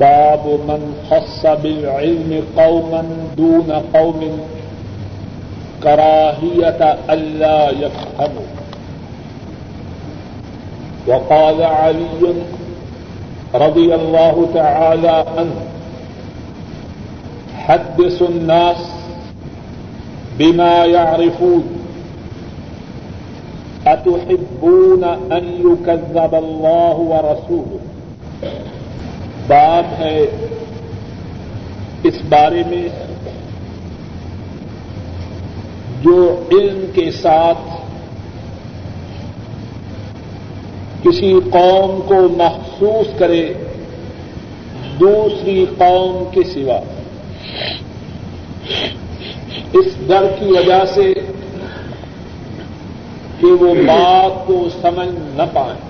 باب من خص بالعلم قوما دون قوم كراهية ألا يفهموا. وقال علي رضي الله تعالى عنه حدث الناس بما يعرفون. أتحبون أن يكذب الله ورسوله؟ باب ہے اس بارے میں جو علم کے ساتھ کسی قوم کو محسوس کرے، دوسری قوم کے سوا۔ اس ڈر کی وجہ سے کہ وہ بات کو سمجھ نہ پائیں۔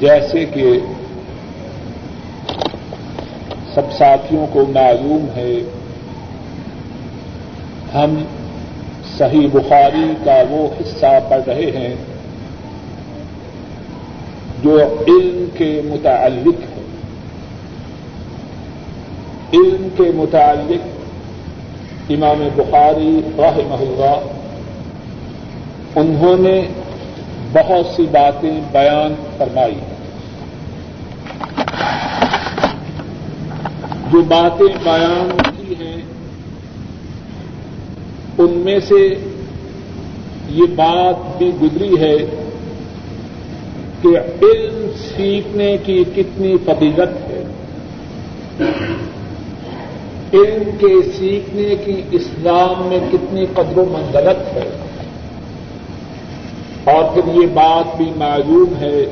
جیسے کہ سب ساتھیوں کو معلوم ہے، ہم صحیح بخاری کا وہ حصہ پڑھ رہے ہیں جو علم کے متعلق ہے۔ علم کے متعلق امام بخاری رحمہ اللہ، انہوں نے بہت سی باتیں بیان فرمائی۔ جو باتیں بیان کی ہیں، ان میں سے یہ بات بھی گزری ہے کہ علم سیکھنے کی کتنی فضیلت ہے۔ علم کے سیکھنے کی اسلام میں کتنی قدر و منزلت ہے۔ اور پھر یہ بات بھی معلوم ہے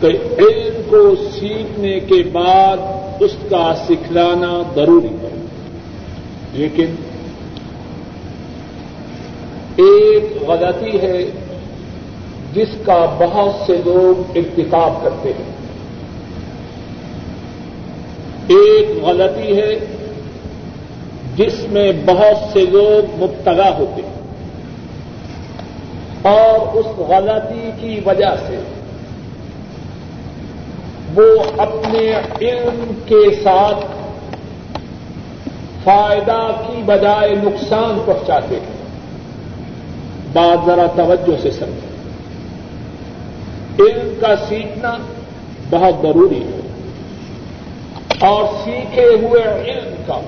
کہ علم کو سیکھنے کے بعد اس کا سکھلانا ضروری ہے۔ لیکن ایک غلطی ہے جس کا بہت سے لوگ ارتکاب کرتے ہیں۔ ایک غلطی ہے جس میں بہت سے لوگ مبتلا ہوتے ہیں۔ اور اس غلطی کی وجہ سے وہ اپنے علم کے ساتھ فائدہ کی بجائے نقصان پہنچاتے ہیں۔ بات ذرا توجہ سے سمجھیں۔ علم کا سیکھنا بہت ضروری ہے۔ اور سیکھے ہوئے علم کا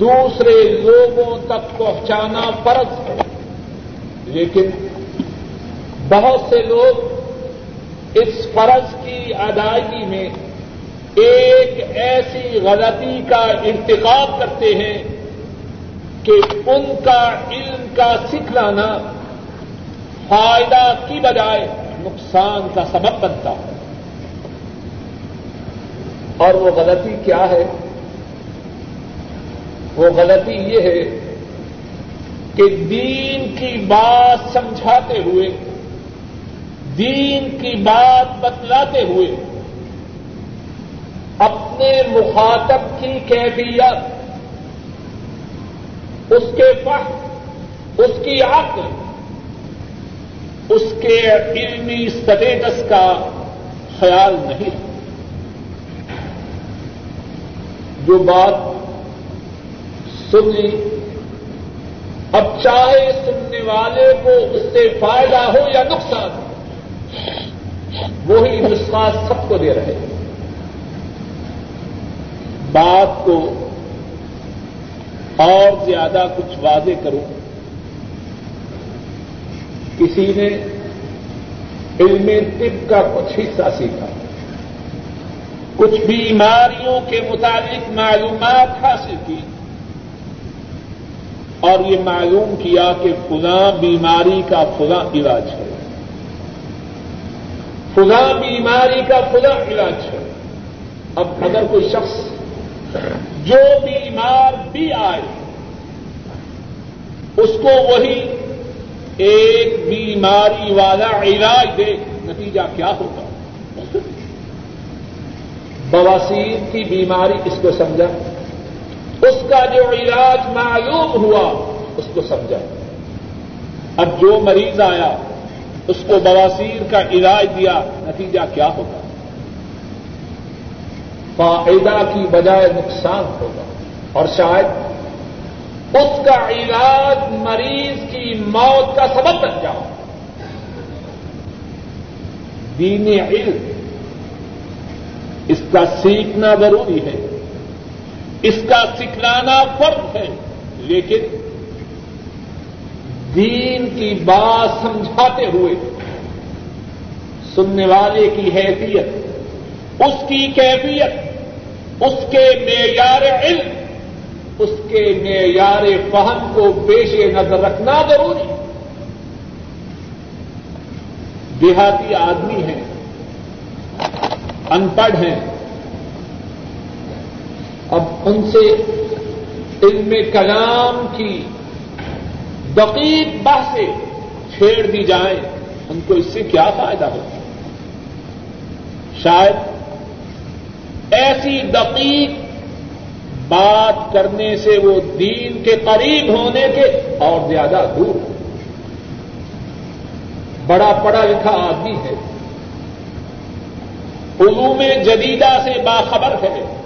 دوسرے لوگوں تک پہنچانا فرض ہے۔ لیکن بہت سے لوگ اس فرض کی ادائیگی میں ایک ایسی غلطی کا انتخاب کرتے ہیں کہ ان کا علم کا سکھلانا فائدہ کی بجائے نقصان کا سبب بنتا ہے۔ اور وہ غلطی کیا ہے؟ وہ غلطی یہ ہے کہ دین کی بات سمجھاتے ہوئے، دین کی بات بتلاتے ہوئے، اپنے مخاطب کی کیفیت، اس کے فخر، اس کی عقل، اس کے علمی سٹیٹس کا خیال نہیں۔ جو بات سن لی اب چاہے سننے والے کو اس سے فائدہ ہو یا نقصان وہی نسخہ سب کو دے رہے ہیں۔ بات کو اور زیادہ کچھ واضح کروں۔ کسی نے علم طب کا کچھ حصہ سیکھا۔ کچھ بیماریوں کے متعلق معلومات حاصل کی۔ اور یہ معلوم کیا کہ فلاں بیماری کا فلاں علاج ہے۔ فلاں بیماری کا فلاں علاج ہے۔ اب اگر کوئی شخص جو بیمار بھی آئے، اس کو وہی ایک بیماری والا علاج دے، نتیجہ کیا ہوگا؟ بواسیر کی بیماری اس کو سمجھا۔ اس کا جو علاج معلوم ہوا، اس کو سمجھا۔ اب جو مریض آیا، اس کو بواسیر کا علاج دیا، نتیجہ کیا ہوگا؟ فائدہ کی بجائے نقصان ہوگا۔ اور شاید اس کا علاج مریض کی موت کا سبب بن جاؤ دین علم، اس کا سیکھنا ضروری ہے۔ اس کا سکھلانا فرض ہے، لیکن دین کی بات سمجھاتے ہوئے، سننے والے کی حیثیت، اس کی کیفیت، اس کے معیار علم، اس کے معیار فہم کو پیش نظر رکھنا ضروری۔ دیہاتی آدمی ہیں ان پڑھ ہیں اب ان سے علم کلام کی دقیق بحثیں چھیڑ دی جائیں، ان کو اس سے کیا فائدہ ہو شاید ایسی دقیق بات کرنے سے وہ دین کے قریب ہونے کے اور زیادہ دور بڑا پڑھا لکھا آدمی ہے۔ علوم جدیدہ سے باخبر ہے۔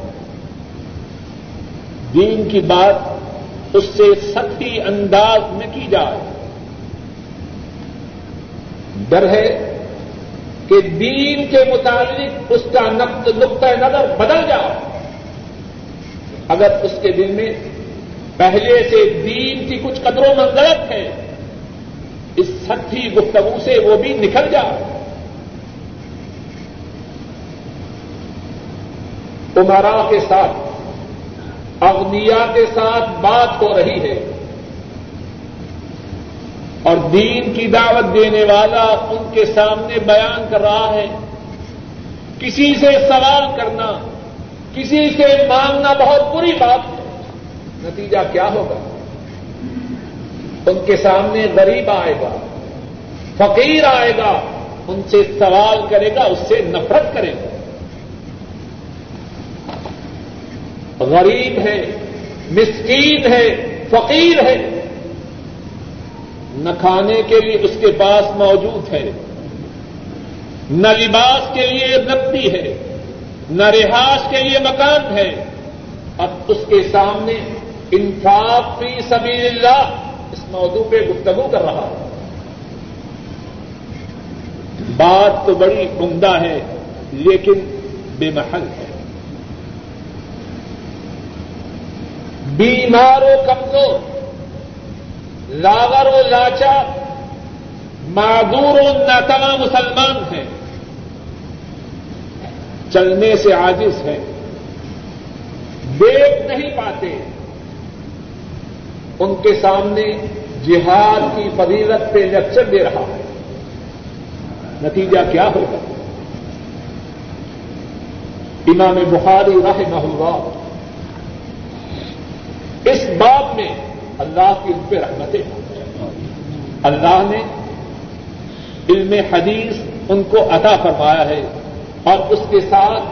دین کی بات اس سے سختی انداز میں کی جائے۔ ڈر ہے کہ دین کے متعلق اس کا نقطۂ نظر بدل جائے۔ اگر اس کے دل میں پہلے سے دین کی کچھ قدر و منزلت ہے، اس سچی گفتگو سے وہ بھی نکل جائے۔ عمرا کے ساتھ اغنیا کے ساتھ بات ہو رہی ہے اور دین کی دعوت دینے والا ان کے سامنے بیان کر رہا ہے کسی سے سوال کرنا، کسی سے مانگنا بہت بری بات ہے۔ نتیجہ کیا ہوگا؟ ان کے سامنے غریب آئے گا، فقیر آئے گا، ان سے سوال کرے گا، اس سے نفرت کرے گا۔ غریب ہے، مسکین ہے، فقیر ہے۔ نہ کھانے کے لیے اس کے پاس موجود ہے، نہ لباس کے لیے نقدی ہے، نہ رہائش کے لیے مکان ہے۔ اب اس کے سامنے انفاق فی سبیل اللہ اس موضوع پہ گفتگو کر رہا ہے۔ بات تو بڑی عمدہ ہے، لیکن بے محل ہے۔ بیمار و کمزور، لاغر و لاچا، معذور و ناتما مسلمان ہیں، چلنے سے عاجز ہے دیکھ نہیں پاتے۔ ان کے سامنے جہاد کی فضیلت پہ لیکچر دے رہا ہے۔ نتیجہ کیا ہوگا؟ امام بخاری رحمہ اللہ اس بات میں اللہ کی ان پہ رحمتیں اللہ نے علم حدیث ان کو عطا فرمایا ہے اور اس کے ساتھ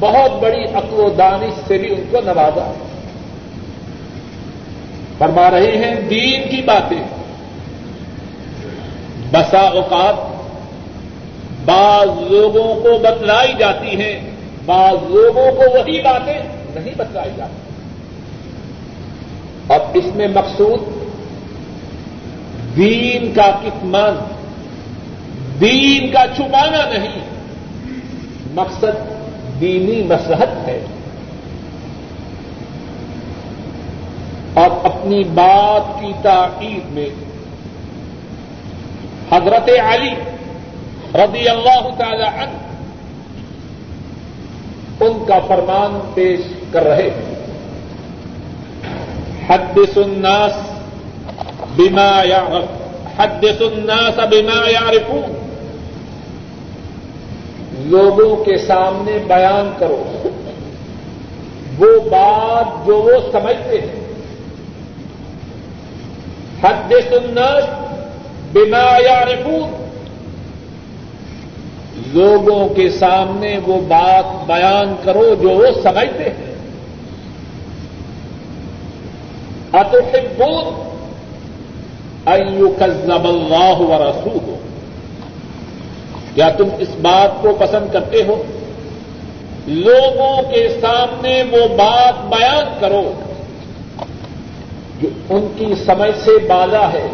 بہت بڑی عقل و دانش سے بھی ان کو نوازا ہے۔ فرما رہے ہیں، دین کی باتیں۔ بسا اوقات بعض لوگوں کو بتلائی جاتی ہیں، بعض لوگوں کو وہی باتیں نہیں بتلائی جاتی۔ اب اس میں مقصود دین کا کتمان دین کا چھپانا نہیں۔ مقصد دینی مسحت ہے۔ اور اپنی بات کی تاکید میں حضرت علی رضی اللہ تعالی عنہ ان کا فرمان پیش کر رہے ہیں۔ حدث الناس بما يعرف. حدث الناس بما يعرفون. لوگوں کے سامنے بیان کرو. وہ بات جو وہ سمجھتے ہیں. حدث الناس بما يعرفون. لوگوں کے سامنے وہ بات بیان کرو جو وہ سمجھتے ہیں. اتحبون ان يكذب الله ورسوله۔ کیا تم اس بات کو پسند کرتے ہو؟ لوگوں کے سامنے وہ بات بیان کرو جو ان کی سمجھ سے بالا ہے۔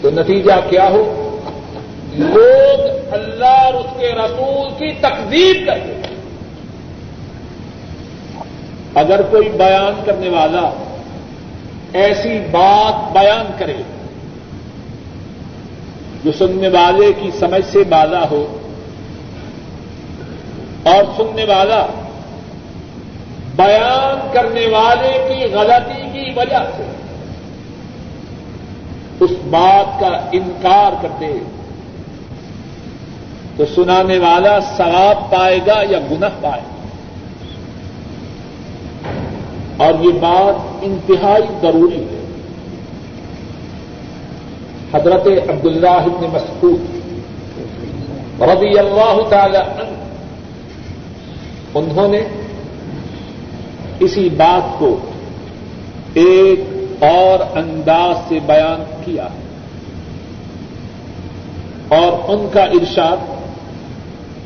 تو نتیجہ کیا ہو؟ لوگ اللہ اور اس کے رسول کی تقدیر کرتے ہیں۔ اگر کوئی بیان کرنے والا ایسی بات بیان کرے جو سننے والے کی سمجھ سے بالا ہو اور سننے والا بیان کرنے والے کی غلطی کی وجہ سے اس بات کا انکار کرتے تو سنانے والا ثواب پائے گا یا گنہ پائے گا؟ اور یہ بات انتہائی ضروری ہے۔ حضرت عبد اللہ مسعود رضی اللہ تعالی عنہ، انہوں نے اسی بات کو ایک اور انداز سے بیان کیا اور ان کا ارشاد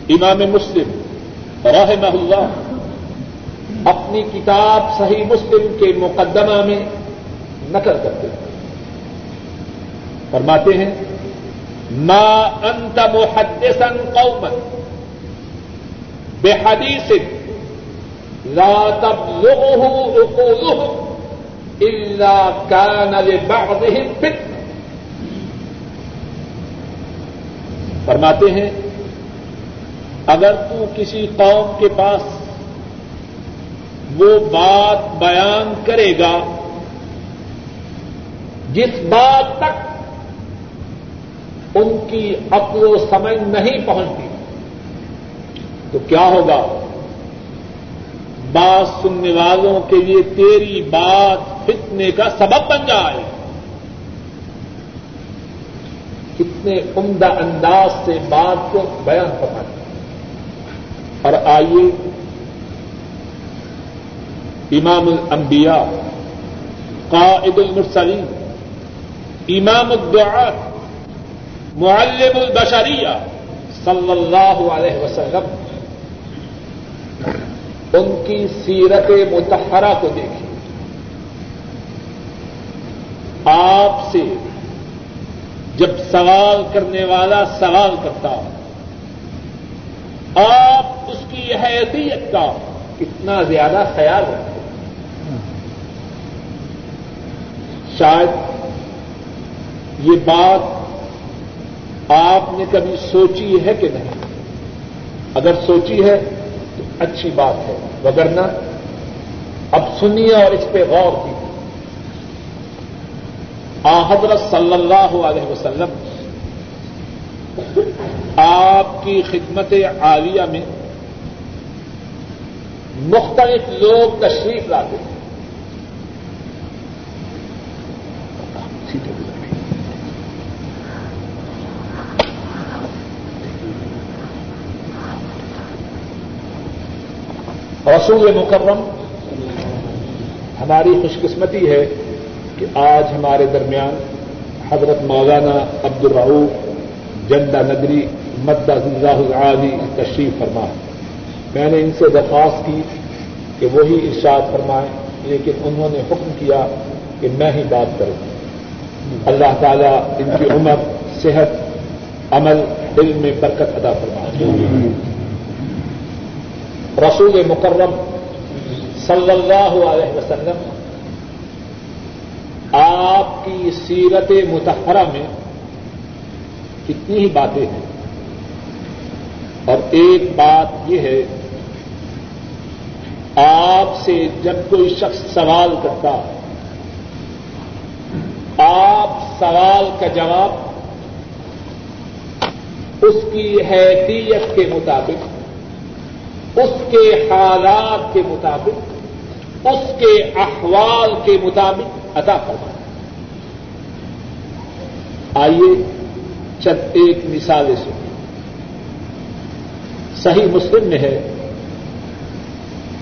امام مسلم رحمہ اللہ اپنی کتاب صحیح مسلم کے مقدمہ میں نقل کرتے ہیں۔ فرماتے ہیں، ما انت محدثا قوما بحديث لا تبلغه عقولهم الا كان لبعضهم فتنه فرماتے ہیں، اگر تو کسی قوم کے پاس وہ بات بیان کرے گا جس بات تک ان کی عقل و سمجھ نہیں پہنچتی، تو کیا ہوگا؟ بات سننے والوں کے لیے تیری بات فتنے کا سبب بن جائے۔ کتنے عمدہ انداز سے بات کو بیان کرنا اور آئیے امام الانبیاء، قائد المرسلین، امام الدعات معلم البشریہ صلی اللہ علیہ وسلم۔ ان کی سیرت متحرہ کو دیکھیں آپ سے جب سوال کرنے والا سوال کرتا آپ اس کی حیثیت کا کتنا زیادہ خیال رکھتے شاید یہ بات آپ نے کبھی سوچی ہے کہ نہیں؟ اگر سوچی ہے تو اچھی بات ہے، وگرنہ اب سنیے اور اس پہ غور کی آ حضرت صلی اللہ علیہ وسلم، آپ کی خدمت عالیہ میں مختلف لوگ تشریف لاتے۔ ہیں رسول مکرم، ہماری خوش قسمتی ہے کہ آج ہمارے درمیان حضرت مولانا عبد الرعوف جندا ندری مدہ العالی تشریف فرما میں نے ان سے درخواست کی کہ وہی ارشاد فرمائیں، لیکن انہوں نے حکم کیا کہ میں ہی بات کروں۔ اللہ تعالیٰ ان کی عمر، صحت، عمل، علم میں برکت ادا فرمائے۔ رسول مکرم صلی اللہ علیہ وسلم، آپ کی سیرت متحرہ میں کتنی ہی باتیں ہیں۔ اور ایک بات یہ ہے، آپ سے جب کوئی شخص سوال کرتا آپ سوال کا جواب اس کی حیثیت کے مطابق اس کے حالات کے مطابق، اس کے احوال کے مطابق ادا کرنا آئیے چند ایک مثالیں سنیں۔ صحیح مسلم میں ہے،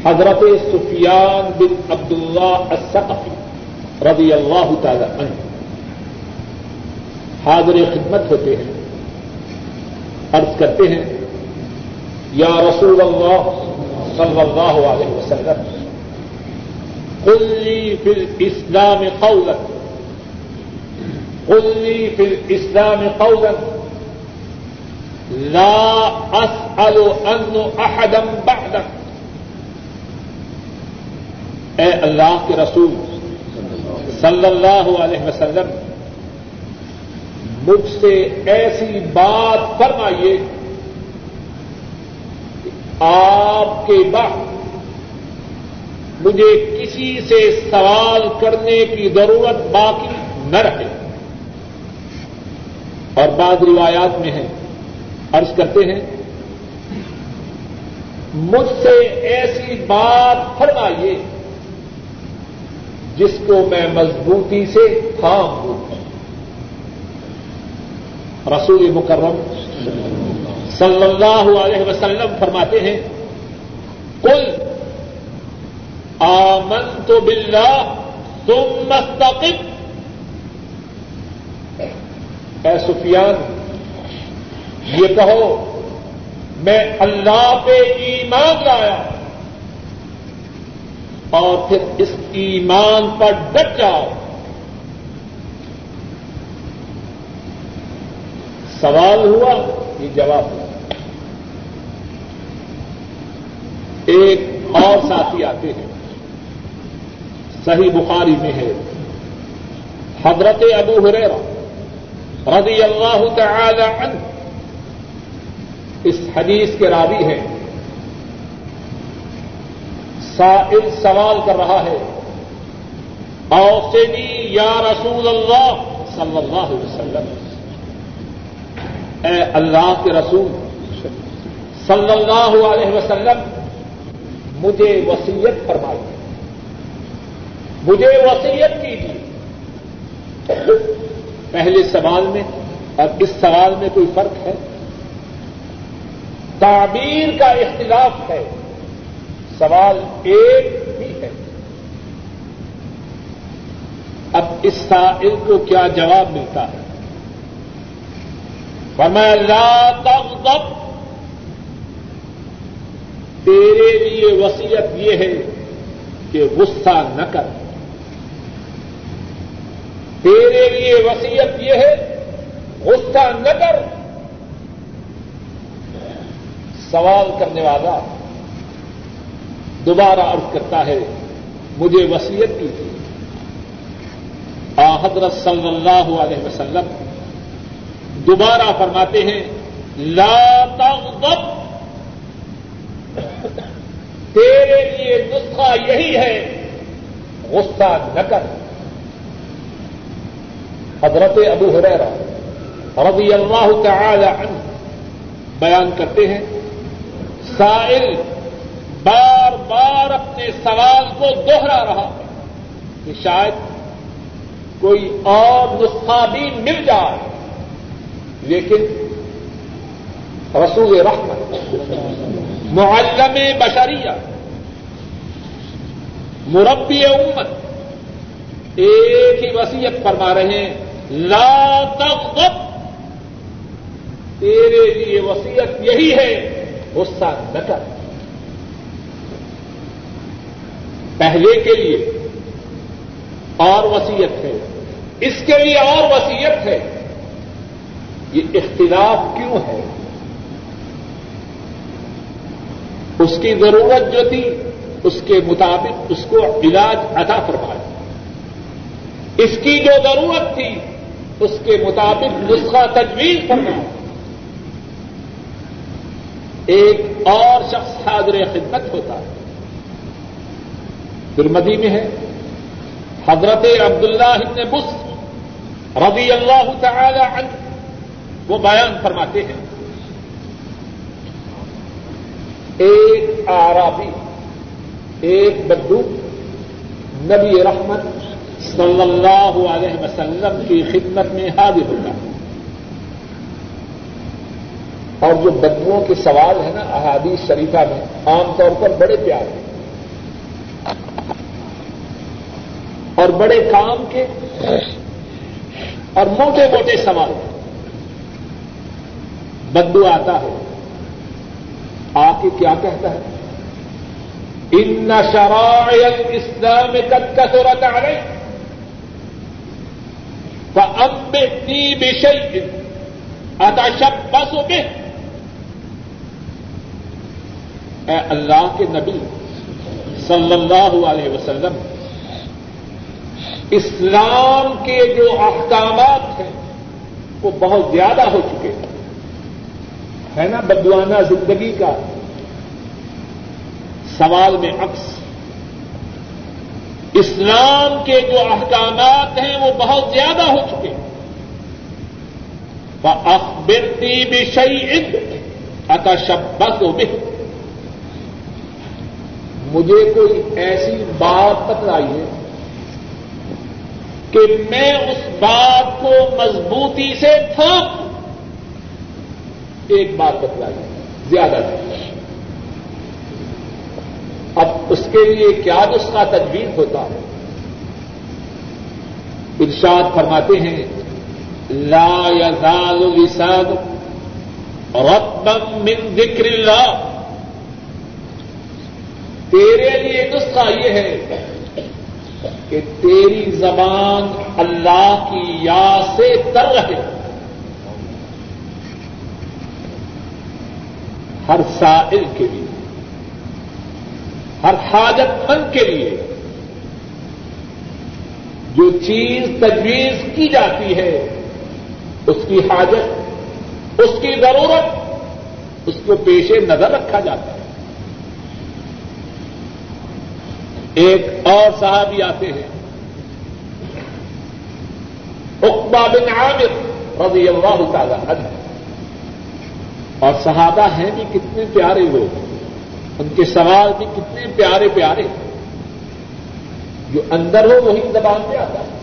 حضرت سفیان بن عبد اللہ السقفی رضی اللہ تعالی عنہ۔ حاضر خدمت ہوتے ہیں، عرض کرتے ہیں یا رسول اللہ صلی اللہ علیہ وسلم کلی فل اسلام قولت کلی فل اسلام قولت لا اسأل ان احدم بعدك اے اللہ کے رسول صلی اللہ علیہ وسلم، مجھ سے ایسی بات فرمائیے آپ کے بعد مجھے کسی سے سوال کرنے کی ضرورت باقی نہ رہے۔ اور بعض روایات میں ہے عرض کرتے ہیں، مجھ سے ایسی بات فرمائیے جس کو میں مضبوطی سے تھام دوں۔ رسول مکرم صلی اللہ علیہ وسلم فرماتے ہیں کل آمن تو بلا تم مستقب اے سفیان، یہ کہو، میں اللہ پہ ایمان لایا اور پھر اس ایمان پر ڈٹ جاؤ۔ سوال ہوا، یہ جواب ہوا۔ ایک اور ساتھی آتے ہیں۔ صحیح بخاری میں ہے۔ حضرت ابو ہریرا رضی اللہ تعالی عنہ اس حدیث کے راوی ہیں۔ سائل سوال کر رہا ہے۔ اوسنی یا رسول اللہ صلی اللہ علیہ وسلم۔ اے اللہ کے رسول صلی اللہ علیہ وسلم مجھے وسیعت فرمائی مجھے وسیعت کیجیے۔ پہلے سوال میں اور اس سوال میں کوئی فرق ہے؟ تعبیر کا اختلاف ہے۔ سوال ایک ہی ہے۔ اب اس سائل کو کیا جواب ملتا ہے؟ فرمایا لا تغضب تیرے لیے وسیعت یہ ہے کہ غصہ نہ کر۔ تیرے لیے وسیعت یہ ہے، غصہ نہ کر۔ سوال کرنے والا دوبارہ عرض کرتا ہے، مجھے وسیعت کی تھی آ حضرت صلی اللہ علیہ وسلم دوبارہ فرماتے ہیں، لا تغضب تیرے لیے نسخہ یہی ہے، غصہ نہ کر۔ حضرت ابو حریرا رضی اللہ تعالی عنہ بیان کرتے ہیں، سائل بار بار اپنے سوال کو دوہرا رہا کہ شاید کوئی اور نسخہ بھی مل جائے۔ لیکن رسول رحمت معلم بشریہ، مربی امت، ایک ہی وسیعت فرما رہے ہیں، لا تغضب۔ تیرے لیے وسیعت یہی ہے، غصہ نہ کر۔ پہلے کے لیے اور وسیعت ہے، اس کے لیے اور وسیعت ہے۔ یہ اختلاف کیوں ہے؟ اس کی ضرورت جو تھی، اس کے مطابق اس کو علاج عطا فرمایا۔ اس کی جو ضرورت تھی، اس کے مطابق نسخہ تجویز فرمایا۔ ایک اور شخص حاضر خدمت ہوتا۔ ہے ترمدی میں ہے۔ حضرت عبداللہ ابن بس رضی اللہ تعالی عنہ وہ بیان فرماتے ہیں۔ ایک آرابی ایک بدو، نبی رحمت صلی اللہ علیہ وسلم کی خدمت میں حاضر ہوتا ہے۔ اور جو بدبوؤں کے سوال ہیں نا، احادیث شریفہ میں، عام طور پر بڑے پیار پیارے اور بڑے کام کے اور موٹے موٹے سوال۔ بدو آتا ہے۔ کے کیا کہتا ہے؟ ان شرائع الاسلام قد كثرت عليك فأنبئني بشيء اتشبث به اے اللہ کے نبی صلی اللہ علیہ وسلم، اسلام کے جو احکامات ہیں وہ بہت زیادہ ہو چکے ہیں۔ ہے نا؟ بدوانہ زندگی کا سوال میں عکس۔ اسلام کے جو احکامات ہیں وہ بہت زیادہ ہو چکے۔ ہیں اخبرتی بشئی عد اتشبس و مجھے کوئی ایسی بات بتلائی ہے کہ میں اس بات کو مضبوطی سے تھوک ایک بات بتلائی زیادہ نہیں اب اس کے لیے کیا نسخہ تجویز ہوتا ہے؟ ارشاد فرماتے ہیں، لا يزال لسان ربا من ذکر اللہ۔ تیرے لیے نسخہ یہ ہے کہ تیری زبان اللہ کی یاد سے تر رہے۔ ہر سائل کے لیے۔ ہر حاجت مند کے لیے جو چیز تجویز کی جاتی ہے، اس کی حاجت، اس کی ضرورت، اس کو پیش نظر رکھا جاتا ہے۔ ایک اور صحابی آتے ہیں اقبا بن عامر رضی اللہ تعالی عنہ۔ اور صحابہ ہیں بھی کتنے پیارے لوگ۔ ہیں ان کے سوال بھی کتنے پیارے پیارے جو اندر ہو وہی زبان پہ آتا ہے۔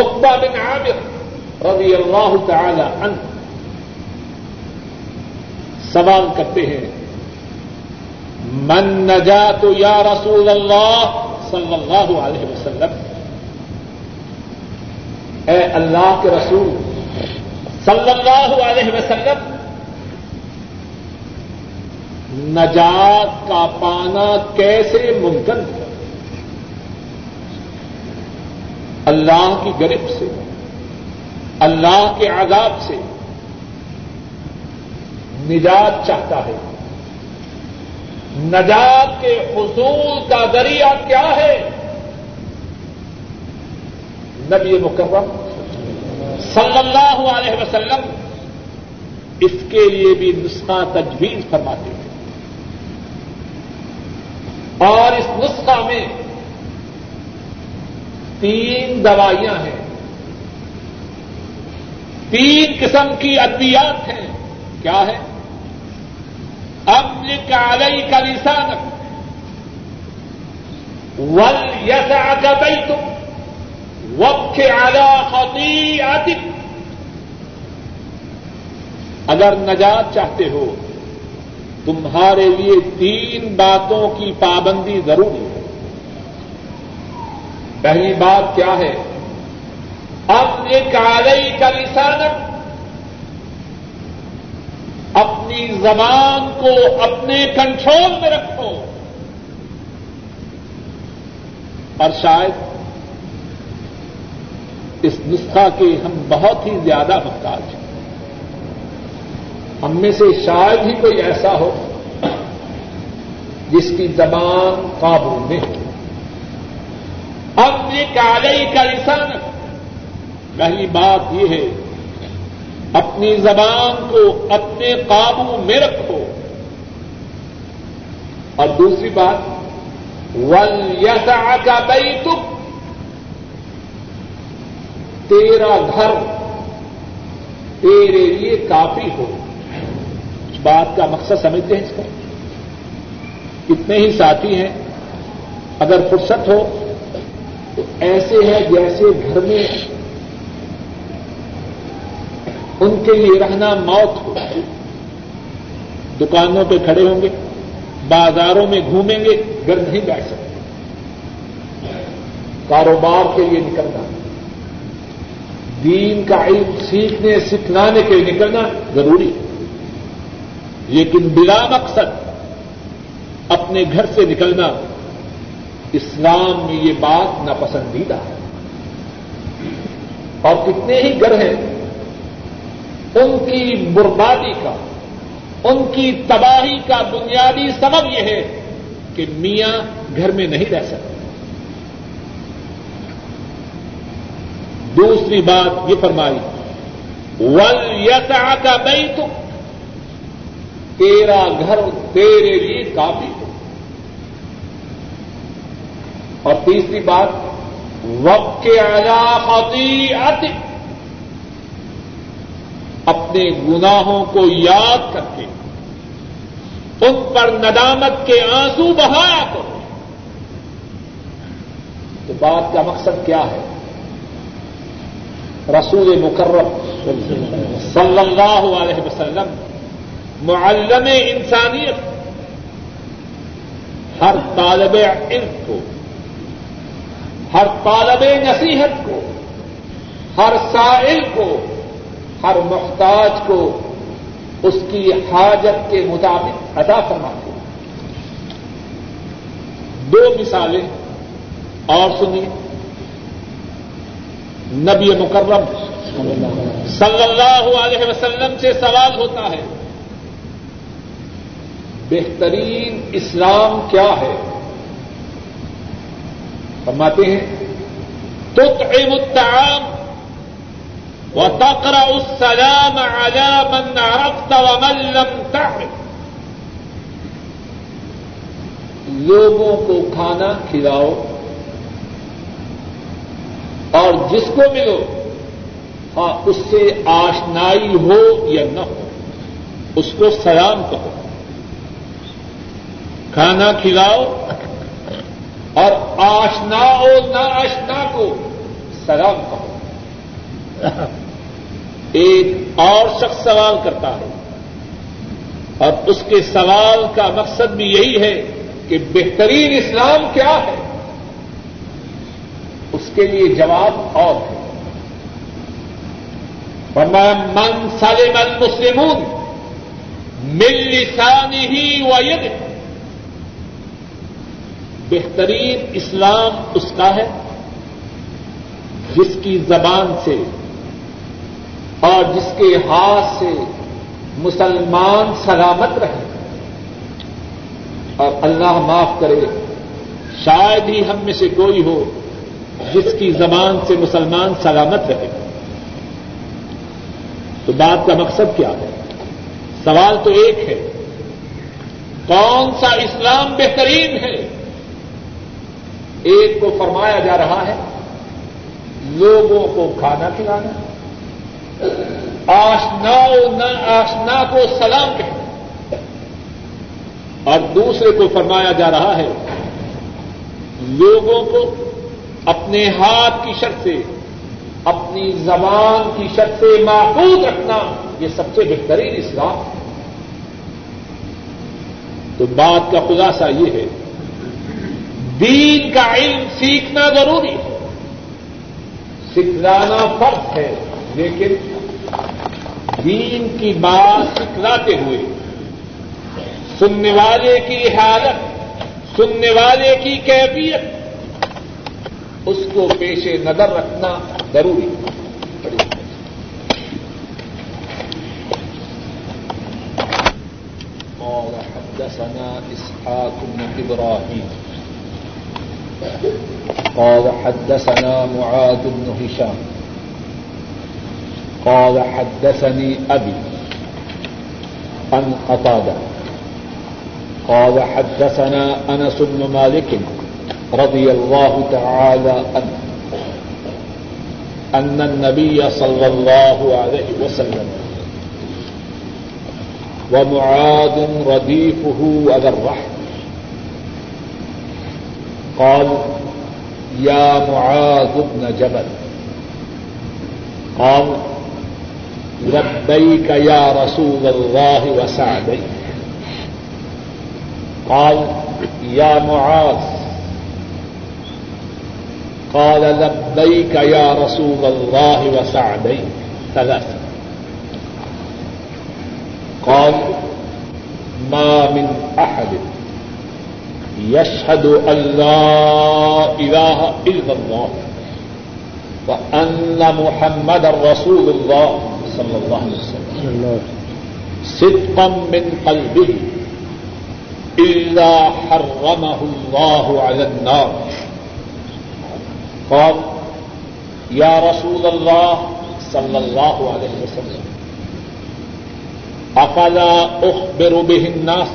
اقبا بن عامر رضی اللہ تعالی عنہ سوال کرتے ہیں، من نجا تو یا رسول اللہ صلی اللہ علیہ وسلم؟ اے اللہ کے رسول صلی اللہ علیہ وسلم نجات کا پانا کیسے ممکن ہے؟ اللہ کی گرفت سے، اللہ کے عذاب سے نجات چاہتا ہے۔ نجات کے حصول کا ذریعہ کیا ہے؟ نبی مکرم صلی اللہ علیہ وسلم اس کے لیے بھی نسخہ تجویز فرماتے ہیں۔ اور اس نسخہ میں تین دوائیاں ہیں۔ تین قسم کی ادویات ہیں۔ کیا ہے؟ املک علی کا لسانک۔ ول یسا کا بیتک وقت اعلی خطیئتک اگر نجات چاہتے ہو تمہارے لیے تین باتوں کی پابندی ضروری ہے۔ پہلی بات کیا ہے؟ اپنے کالئی کا لسانک، اپنی زبان کو اپنے کنٹرول میں رکھو۔ اور شاید اس نسخہ کے ہم بہت ہی زیادہ محتاج ہیں۔ ہم میں سے شاید ہی کوئی ایسا ہو جس کی زبان قابو میں ہو۔ اب یہ کالئی کا لسان۔ پہلی بات یہ ہے، اپنی زبان کو اپنے قابو میں رکھو۔ اور دوسری بات، ول یسا کا بئی تیرا گھر تیرے لیے کافی ہو۔ بات کا مقصد سمجھتے ہیں اس کا اتنے ہی ساتھی ہیں۔ اگر فرصت ہو تو ایسے ہیں جیسے گھر میں ان کے لیے رہنا موت ہو۔ دکانوں پہ کھڑے ہوں گے، بازاروں میں گھومیں گے، گھر نہیں بیٹھ سکتے۔ کاروبار کے لیے نکلنا، دین کا علم سیکھنے، سکھلانے کے لیے نکلنا ضروری ہے۔ لیکن بلا مقصد اپنے گھر سے نکلنا اسلام میں یہ بات ناپسندیدہ ہے۔ اور کتنے ہی گھر ہیں، ان کی بربادی کا، ان کی تباہی کا بنیادی سبب یہ ہے کہ میاں گھر میں نہیں رہ سکتے دوسری بات یہ فرمائی ول یسا کا بئی تو تیرا گھر تیرے لیے کافی ہو۔ اور تیسری بات، وقت کے علاقاتی اپنے گناہوں کو یاد کر کے ان پر ندامت کے آنسو بہایا کرو۔ تو بات کا مقصد کیا ہے؟ رسول مقرر صلی اللہ علیہ وسلم معلم انسانیت ہر طالب علم کو، ہر طالب نصیحت کو، ہر سائل کو، ہر محتاج کو اس کی حاجت کے مطابق ادا فرماتے دو مثالیں اور سنیے۔ نبی مکرم صلی اللہ علیہ وسلم سے سوال ہوتا ہے بہترین اسلام کیا ہے؟ فرماتے ہیں، تطعم الطعام وتقرأ السلام على من عرفت ومن لم تعرف۔ لوگوں کو کھانا کھلاؤ اور جس کو ملو ہاں اس سے آشنائی ہو یا نہ ہو، اس کو سلام کہو۔ کھانا کھلاؤ اور آشنا ہو نہ آشنا کو سلام کہو۔ ایک اور شخص سوال کرتا ہے اور اس کے سوال کا مقصد بھی یہی ہے کہ بہترین اسلام کیا ہے؟ اس کے لیے جواب اور ہے۔ من سالم المسلمون مل لسانی ہی ید بہترین اسلام اس کا ہے جس کی زبان سے اور جس کے ہاتھ سے مسلمان سلامت رہے اور اللہ معاف کرے شاید ہی ہم میں سے کوئی ہو جس کی زبان سے مسلمان سلامت رہے تو بات کا مقصد کیا ہے؟ سوال تو ایک ہے، کون سا اسلام بہترین ہے؟ ایک کو فرمایا جا رہا ہے، لوگوں کو کھانا کھلانا۔ آشنا نہ آشنا کو سلام کہنا۔ اور دوسرے کو فرمایا جا رہا ہے، لوگوں کو اپنے ہاتھ کی شرط سے، اپنی زبان کی شرط سے محفوظ رکھنا، یہ سب سے بہترین اسلام۔ ہے تو بات کا خلاصہ یہ ہے دین کا علم سیکھنا ضروری ہے۔ سکھلانا فرض ہے، لیکن دین کی بات سکھلاتے ہوئے، سننے والے کی حالت، سننے والے کی کیفیت، اس کو پیش نظر رکھنا ضروری قال حدثنا إسحاق بن إبراهيم۔ قال حدثنا معاذ بن هشام. قال حدثني أبي عن قتادة. قال حدثنا أنس بن مالك رضي الله تعالى عنه أن النبي صلى الله عليه وسلم ومعاذ رديفه على الرحم قال يا معاذ بن جبل قال لبيك يا رسول الله وسعديك قال يا معاذ قال لبيك يا رسول الله وسعديك ثلاثة قال، ما من أحد يشهد أن لا إله إلا الله وأن محمد رسول الله صلى الله عليه وسلم. صدقا من قلبه إلا حرمه الله على النار. قال، يا رسول الله صلى الله عليه وسلم، أفلا أخبر به الناس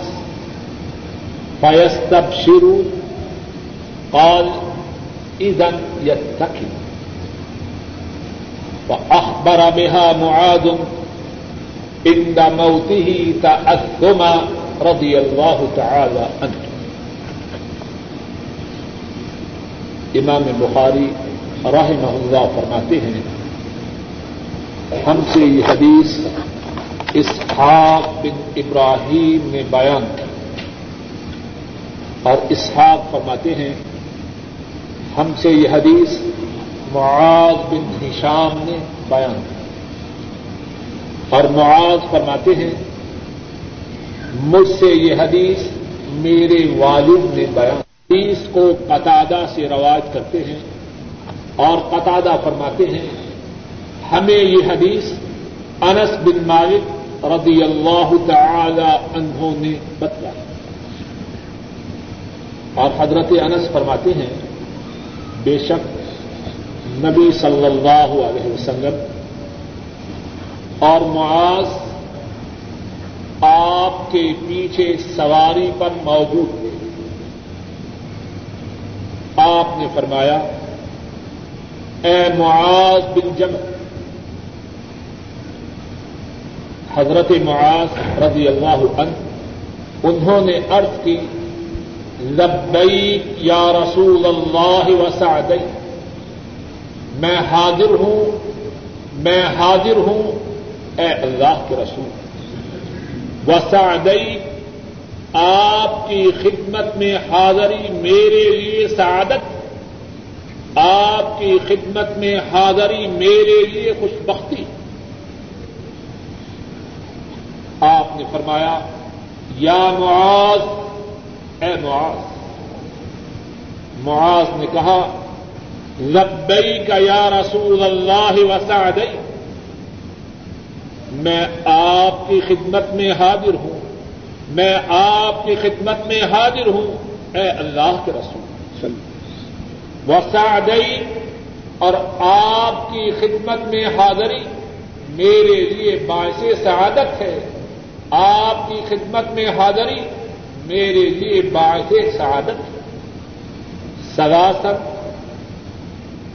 فيستبشروا قال إذا يتكل فأخبر بها معاذ عند موته تأثما رضي الله تعالى عنه امام بخاری رحمہ اللہ فرماتے ہیں، ہم سے یہ حدیث اسحاق بن ابراہیم نے بیان کی۔ اور اسحاق فرماتے ہیں، ہم سے یہ حدیث معاذ بن ہشام نے بیان کی۔ اور معاذ فرماتے ہیں، مجھ سے یہ حدیث میرے والد نے بیان حدیث کو قطادہ سے رواج کرتے ہیں اور قطادہ فرماتے ہیں، ہمیں یہ حدیث انس بن مالک رضی اللہ تعالی عنہ نے بتلا اور حضرت انس فرماتے ہیں، بے شک نبی صلی اللہ علیہ وسلم اور معاذ آپ کے پیچھے سواری پر موجود تھے۔ آپ نے فرمایا، اے معاذ بن جم حضرت معاذ رضی اللہ عنہ، انہوں نے ارض کی لبئی یا رسول اللہ وسعدئی میں حاضر ہوں، میں حاضر ہوں، اے اللہ کے رسول۔ وسعدئی آپ کی خدمت میں حاضری میرے لیے سعادت، آپ کی خدمت میں حاضری میرے لیے خوش بختی آپ نے فرمایا، یا معاذ اے معاذ معاذ نے کہا لبئی کا یا رسول اللہ وسعدئی میں آپ کی خدمت میں حاضر ہوں، میں آپ کی خدمت میں حاضر ہوں، اے اللہ کے رسول۔ وسعدئی اور آپ کی خدمت میں حاضری، میرے لیے باعث سعادت ہے۔ آپ کی خدمت میں حاضری میرے لیے باعث سعادت ہے۔ سراسر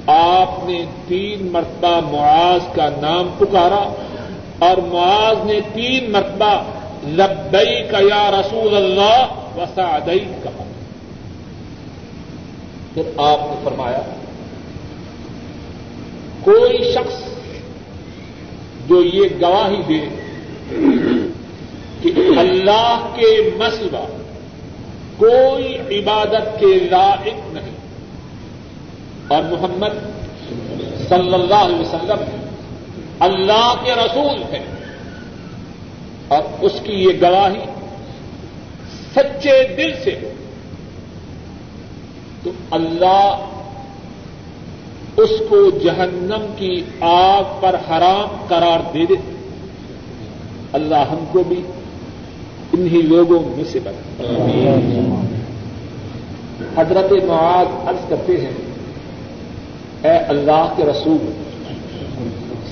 آپ نے تین مرتبہ معاذ کا نام پکارا اور معاذ نے تین مرتبہ لبئی کا یا رسول اللہ وسعدئی کہا۔ پھر آپ نے فرمایا، کوئی شخص جو یہ گواہی دے کہ اللہ کے مسئلہ کوئی عبادت کے لائق نہیں۔ اور محمد صلی اللہ علیہ وسلم اللہ کے رسول ہے اور اس کی یہ گواہی سچے دل سے ہو۔ تو اللہ اس کو جہنم کی آگ پر حرام قرار دے دے اللہ ہم کو بھی انہی لوگوں میں سے بنا حضرت معاذ عرض کرتے ہیں، اے اللہ کے رسول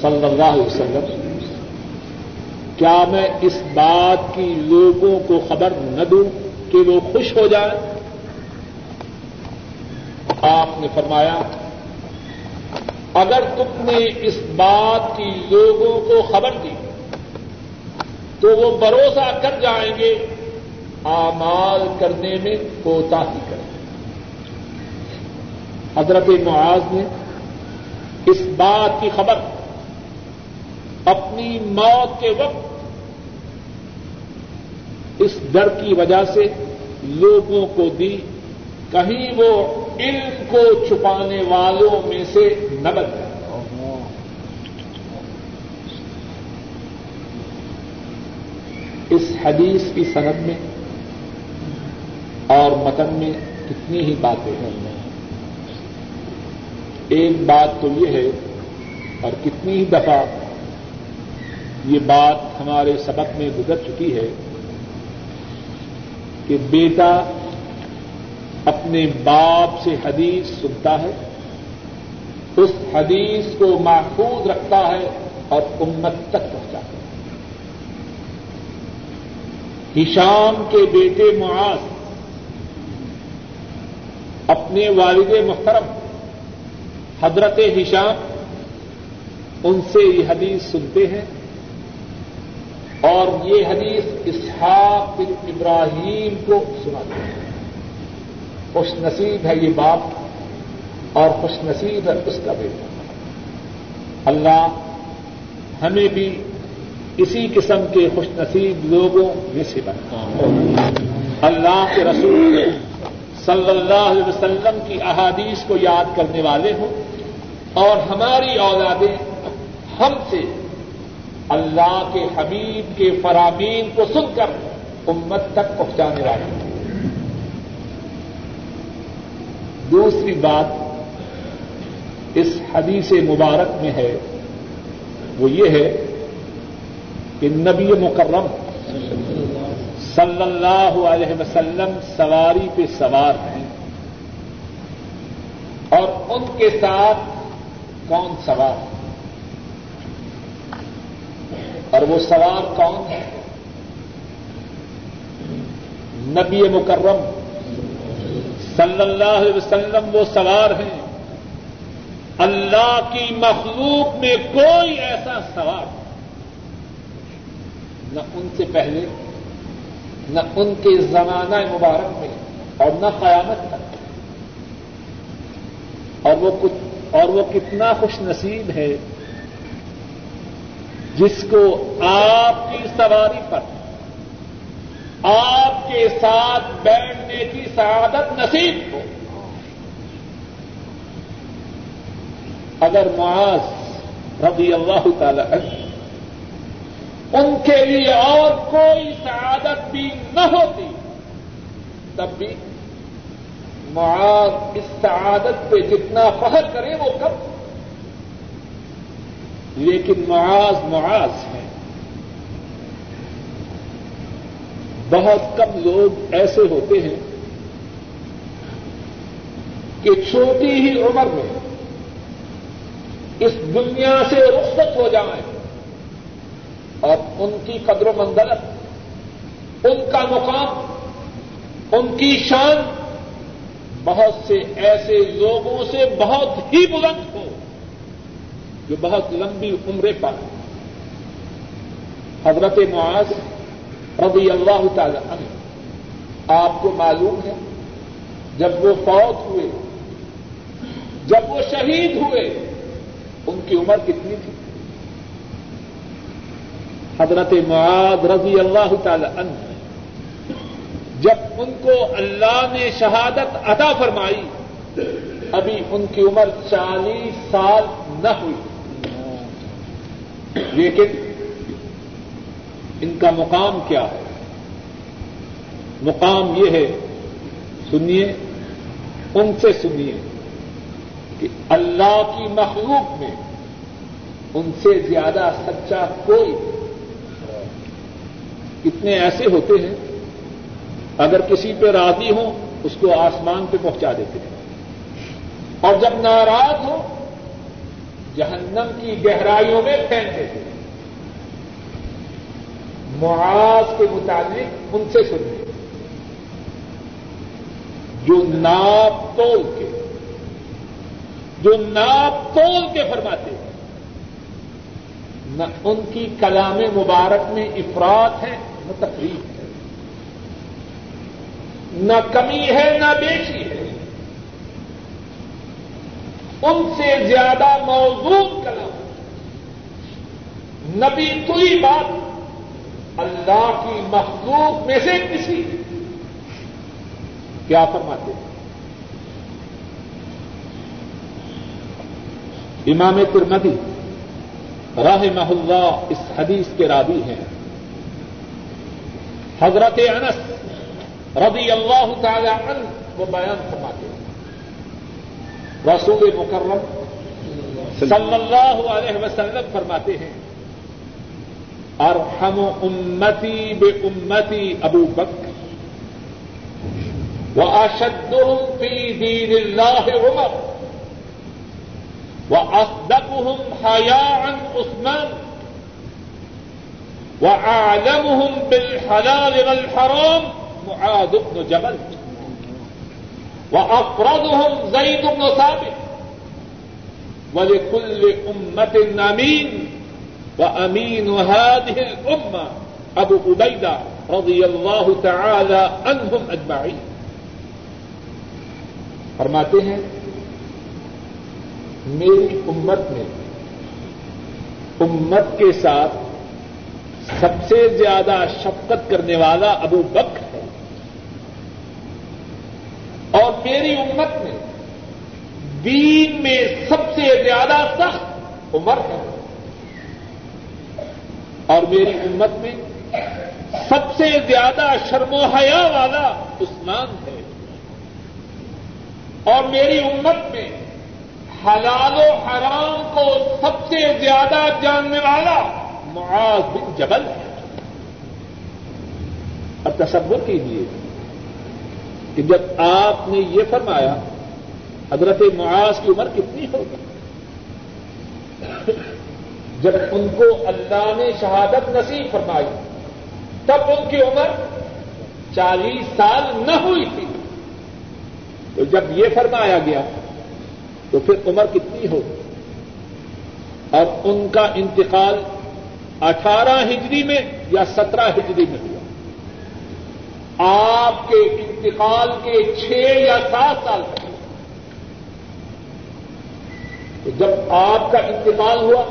صلی اللہ علیہ وسلم، کیا میں اس بات کی لوگوں کو خبر نہ دوں کہ وہ خوش ہو جائیں؟ آپ نے فرمایا، اگر تم نے اس بات کی لوگوں کو خبر دی تو وہ بھروسہ کر جائیں گے آمال کرنے میں کوتا ہی کریں حضرت معاذ نے اس بات کی خبر اپنی موت کے وقت اس ڈر کی وجہ سے لوگوں کو دی، کہیں وہ علم کو چھپانے والوں میں سے نہ بن جائے۔ اس حدیث کی صنعت میں اور متن میں کتنی ہی باتیں ہیں۔ ایک بات تو یہ ہے اور کتنی ہی دفعہ یہ بات ہمارے سبق میں گزر چکی ہے کہ بیٹا اپنے باپ سے حدیث سنتا ہے، اس حدیث کو محفوظ رکھتا ہے اور امت تک پہنچاتا ہے۔ ہشام کے بیٹے معاذ، اپنے والد محترم، حضرت ہشام، ان سے یہ حدیث سنتے ہیں۔ اور یہ حدیث اسحاق بن ابراہیم کو سناتے ہیں۔ خوش نصیب ہے یہ باپ اور خوش نصیب ہے اس کا بیٹا۔ اللہ ہمیں بھی اسی قسم کے خوش نصیب لوگوں میں سے بنا اللہ کے رسول صلی اللہ علیہ وسلم کی احادیث کو یاد کرنے والے ہوں اور ہماری اولادیں ہم سے اللہ کے حبیب کے فرامین کو سن کر امت تک پہنچانے والے ہیں دوسری بات اس حدیث مبارک میں ہے، وہ یہ ہے کہ نبی مکرم صلی اللہ علیہ وسلم سواری پہ سوار ہیں اور ان کے ساتھ کون سوار اور وہ سوار کون ہے نبی مکرم صلی اللہ علیہ وسلم وہ سوار ہیں۔ اللہ کی مخلوق میں کوئی ایسا سوار نہ ان سے پہلے، نہ ان کے زمانہ مبارک میں اور نہ قیامت تک۔ اور وہ کچھ، اور وہ کتنا خوش نصیب ہے جس کو آپ کی سواری پر، آپ کے ساتھ بیٹھنے کی سعادت نصیب ہو۔ اگر معاذ رضی اللہ تعالی عنہ ان کے لیے اور کوئی سعادت بھی نہ ہوتی۔ تب بھی معاذ اس سعادت پہ جتنا فخر کرے وہ کب لیکن معاذ معاذ ہے۔ بہت کم لوگ ایسے ہوتے ہیں کہ چھوٹی ہی عمر میں اس دنیا سے رخصت ہو جائیں۔ اور ان کی قدر و منزلت، ان کا مقام، ان کی شان بہت سے ایسے لوگوں سے بہت ہی بلند ہو جو بہت لمبی عمرے پر حضرت معاذ رضی اللہ تعالی عنہ، آپ کو معلوم ہے، جب وہ فوت ہوئے، جب وہ شہید ہوئے، ان کی عمر کتنی تھی؟ حضرت معاذ رضی اللہ تعالی عنہ جب ان کو اللہ نے شہادت عطا فرمائی، ابھی ان کی عمر چالیس سال نہ ہوئی۔ لیکن ان کا مقام کیا ہے؟ مقام یہ ہے، سنیے، ان سے سنیے کہ اللہ کی مخلوق میں ان سے زیادہ سچا کوئی کتنے ایسے ہوتے ہیں، اگر کسی پہ راضی ہو اس کو آسمان پہ پہنچا دیتے ہیں۔ اور جب ناراض ہو جہنم کی گہرائیوں میں پھینک دیتے ہیں۔ معاذ کے مطابق ان سے سننے جو ناپ تول کے، جو ناپ تول کے فرماتے ہیں۔ نہ ان کی کلام مبارک میں افراد ہے، نہ تقریب ہے۔ نہ کمی ہے، نہ بیشی ہے۔ ان سے زیادہ موضوع کلام۔ نبی کوئی بات اللہ کی مخلوق میں سے کسی کیا فرماتے ہیں؟ امام ترمدی راہ اللہ اس حدیث کے راوی ہیں۔ حضرت انس رضی اللہ تعالی عنہ وہ بیان فرماتے ہیں۔ رسول مکرم صلی اللہ علیہ وسلم فرماتے ہیں، ارحم امتی بے امتی ابو بکر واشدهم في دين الله عمر۔ واصدقهم حياء عثمان واعلمهم بالحلال والحرام معاذ بن جبل وافردهم زيد بن ثابت ولی ولكل امة امين وامين هذه الامة ابو عبيدة رضي الله تعالى عنهم اجمعين فرماتے ہیں میری امت میں امت کے ساتھ سب سے زیادہ شفقت کرنے والا ابو بکر ہے۔ اور میری امت میں دین میں سب سے زیادہ سخت عمر ہے۔ اور میری امت میں سب سے زیادہ شرم و حیا والا عثمان ہے۔ اور میری امت میں حلال و حرام کو سب سے زیادہ جاننے والا معاذ بن جبل ہے۔ اب تصور کیجیے کہ جب آپ نے یہ فرمایا، حضرت معاذ کی عمر کتنی ہوگی؟ جب ان کو اللہ نے شہادت نصیب فرمائی، تب ان کی عمر چالیس سال نہ ہوئی تھی۔ تو جب یہ فرمایا گیا تو پھر عمر کتنی ہو اور ان کا انتقال اٹھارہ ہجری میں یا سترہ ہجری میں ہوا۔ آپ کے انتقال کے چھ یا سات سال پہلے تو جب آپ کا انتقال ہوا،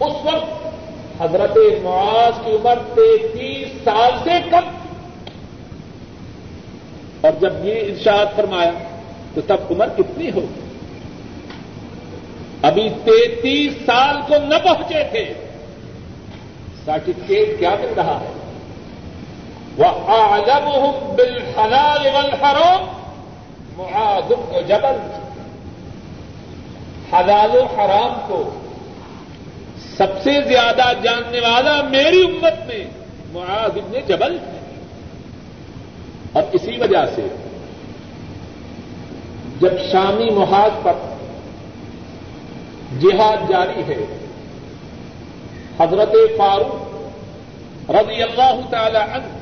اس وقت حضرت معاذ کی عمر تینتیس سال سے کم۔ اور جب یہ ارشاد فرمایا، تو تب عمر کتنی ہو ابھی تینتیس سال کو نہ پہنچے تھے۔ سرٹیفکیٹ کیا مل رہا ہے؟ وہ آلم ہوں بل حلال حرام و جبل۔ حلال و حرام کو سب سے زیادہ جاننے والا میری امت میں معاذ ابن جبل ہے۔ اور اسی وجہ سے جب شامی محاذ پر جہاد جاری ہے۔ حضرت فاروق رضی اللہ تعالی عنہ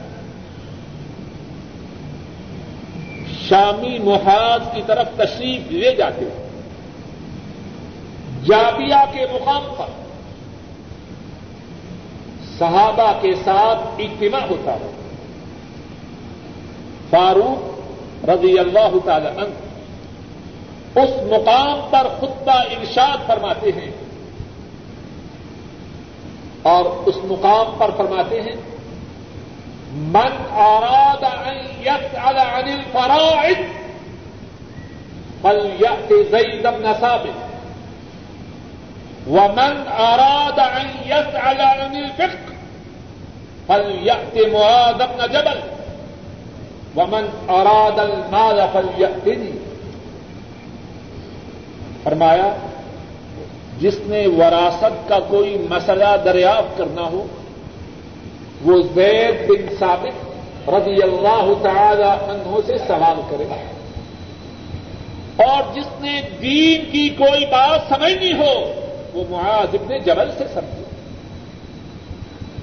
شامی محاذ کی طرف تشریف لے جاتے ہیں۔ جابیا کے مقام پر صحابہ کے ساتھ اجتماع ہوتا ہے۔ فاروق رضی اللہ تعالی عنہ اس مقام پر خطبہ ارشاد فرماتے ہیں اور اس مقام پر فرماتے ہیں، من اراد ان يسأل عن الفرائض فليأت زيد بن ثابت، ومن اراد ان يسأل عن الفقه فليأت معاذ بن جبل، ومن اراد المال فليأتني. فرمایا، جس نے وراثت کا کوئی مسئلہ دریافت کرنا ہو، وہ زید بن ثابت رضی اللہ تعالی عنہ سے سوال کرے۔ اور جس نے دین کی کوئی بات سمجھنی ہو، وہ معاذ ابن جبل سے سمجھے۔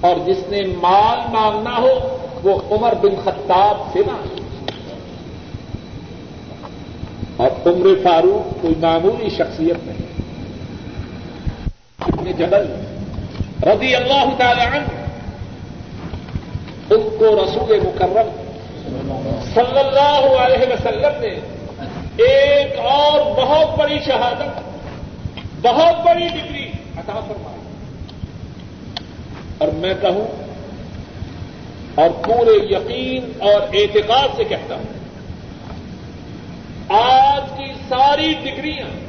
اور جس نے مال مانگنا ہو، وہ عمر بن خطاب سے مانگے۔ اور عمر فاروق کوئی معمولی شخصیت نہیں۔ ابن جبل رضی اللہ تعالی عنہ، ان کو رسول مکرم صلی اللہ علیہ وسلم نے ایک اور بہت بڑی شہادت، بہت بڑی ڈگری عطا فرمائی۔ اور میں کہوں اور پورے یقین اور اعتقاد سے کہتا ہوں آج کی ساری ڈگریاں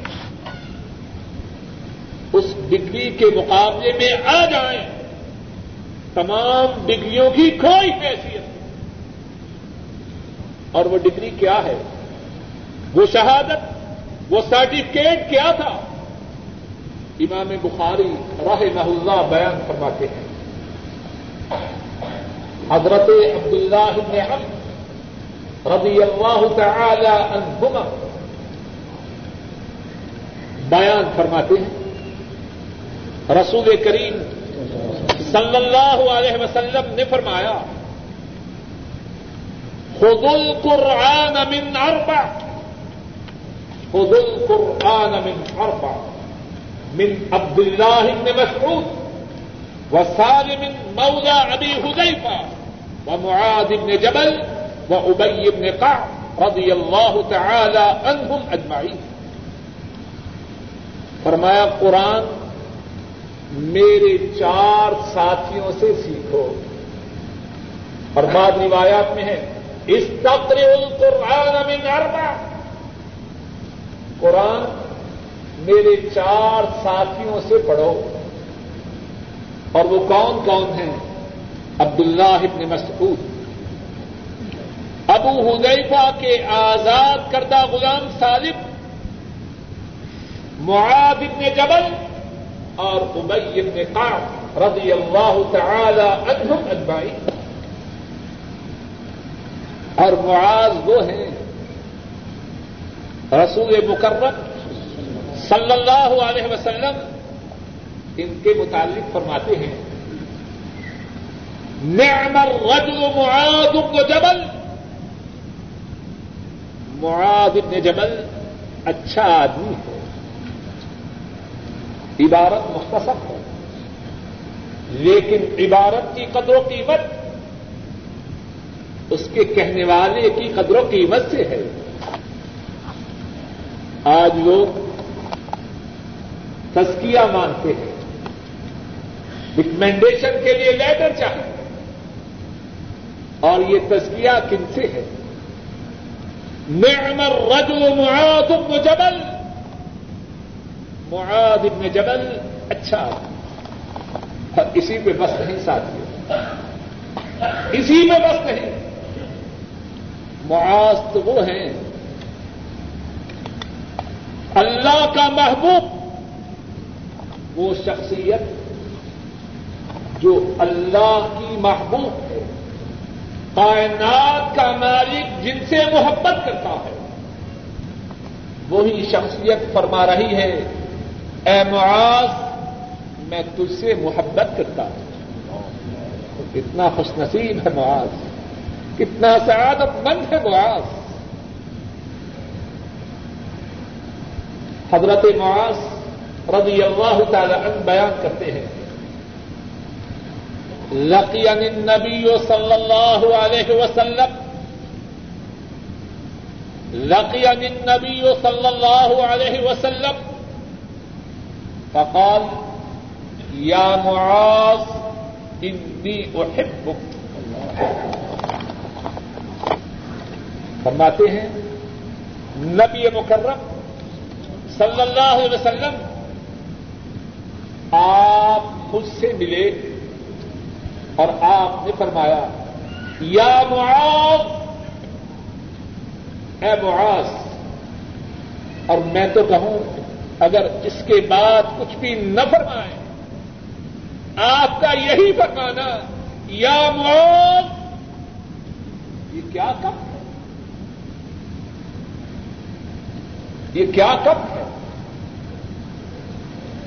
ڈگری کے مقابلے میں آ جائیں، تمام ڈگریوں کی کوئی حیثیت اور وہ ڈگری کیا ہے؟ وہ شہادت، وہ سرٹیفکیٹ کیا تھا؟ امام بخاری راہ اللہ بیان فرماتے ہیں۔ حضرت عبداللہ بن حمد رضی اللہ تعالی عنہما بیان فرماتے ہیں۔ رسول کریم صلی اللہ علیہ وسلم نے فرمایا خذ القرآن من اربع خذ القرآن من اربع، من عبد الله بن مسعود وسالم مولى ابي حذيفه ومعاذ بن جبل وابي بن قعب رضي الله تعالى عنهم اجمعين فرمایا، قرآن میرے چار ساتھیوں سے سیکھو. اور بعد روایات میں ہے اس تقریب القرآن من اربع قرآن میرے چار ساتھیوں سے پڑھو. اور وہ کون کون ہیں؟ عبداللہ ابن مسعود. ابو حذیفہ کے آزاد کردہ غلام صالب معاذ ابن جبل اور ابئی ابن قعب رضی اللہ تعالی عنہم اجمعین۔ اور معاذ وہ ہیں، رسول مکرم صلی اللہ علیہ وسلم، ان کے متعلق فرماتے ہیں، نعم الرجل معاذ بن جبل معاذ بن جبل اچھا آدمی ہے عبارت مختصر ہے لیکن عبارت کی قدر و قیمت اس کے کہنے والے کی قدر و قیمت سے ہے۔ آج لوگ تسکیہ مانتے ہیں۔ ریکمینڈیشن کے لیے لیٹر چاہتے ہیں اور یہ تسکیہ کن سے ہے؟ نعم الرجل معاذ بن جبل. معاذ ابن جبل اچھا اور اسی پہ بس نہیں ساتھی اسی میں بس نہیں۔ معاذ تو وہ ہیں۔ اللہ کا محبوب۔ وہ شخصیت جو اللہ کی محبوب ہے۔ کائنات کا مالک جن سے محبت کرتا ہے، وہی شخصیت فرما رہی ہے، اے معاذ، میں تجھ سے محبت کرتا ہوں۔ کتنا خوش نصیب ہے معاذ، کتنا سعادت مند ہے معاذ۔ حضرت معاذ رضی اللہ تعالی عنہ بیان کرتے ہیں لقین النبی صلی اللہ علیہ وسلم. لقین النبی صلی اللہ علیہ وسلم. فقال یا معاذ انی احبک فرماتے ہیں، نبی مکرم صلی اللہ علیہ وسلم، آپ خود سے ملے اور آپ نے فرمایا، یا معاذ، اے معاذ، اور میں تو کہوں، اگر اس کے بعد کچھ بھی نہ فرمائیں آپ کا یہی فرمانا، یا موت یہ کیا کب ہے؟ یہ کیا کب ہے؟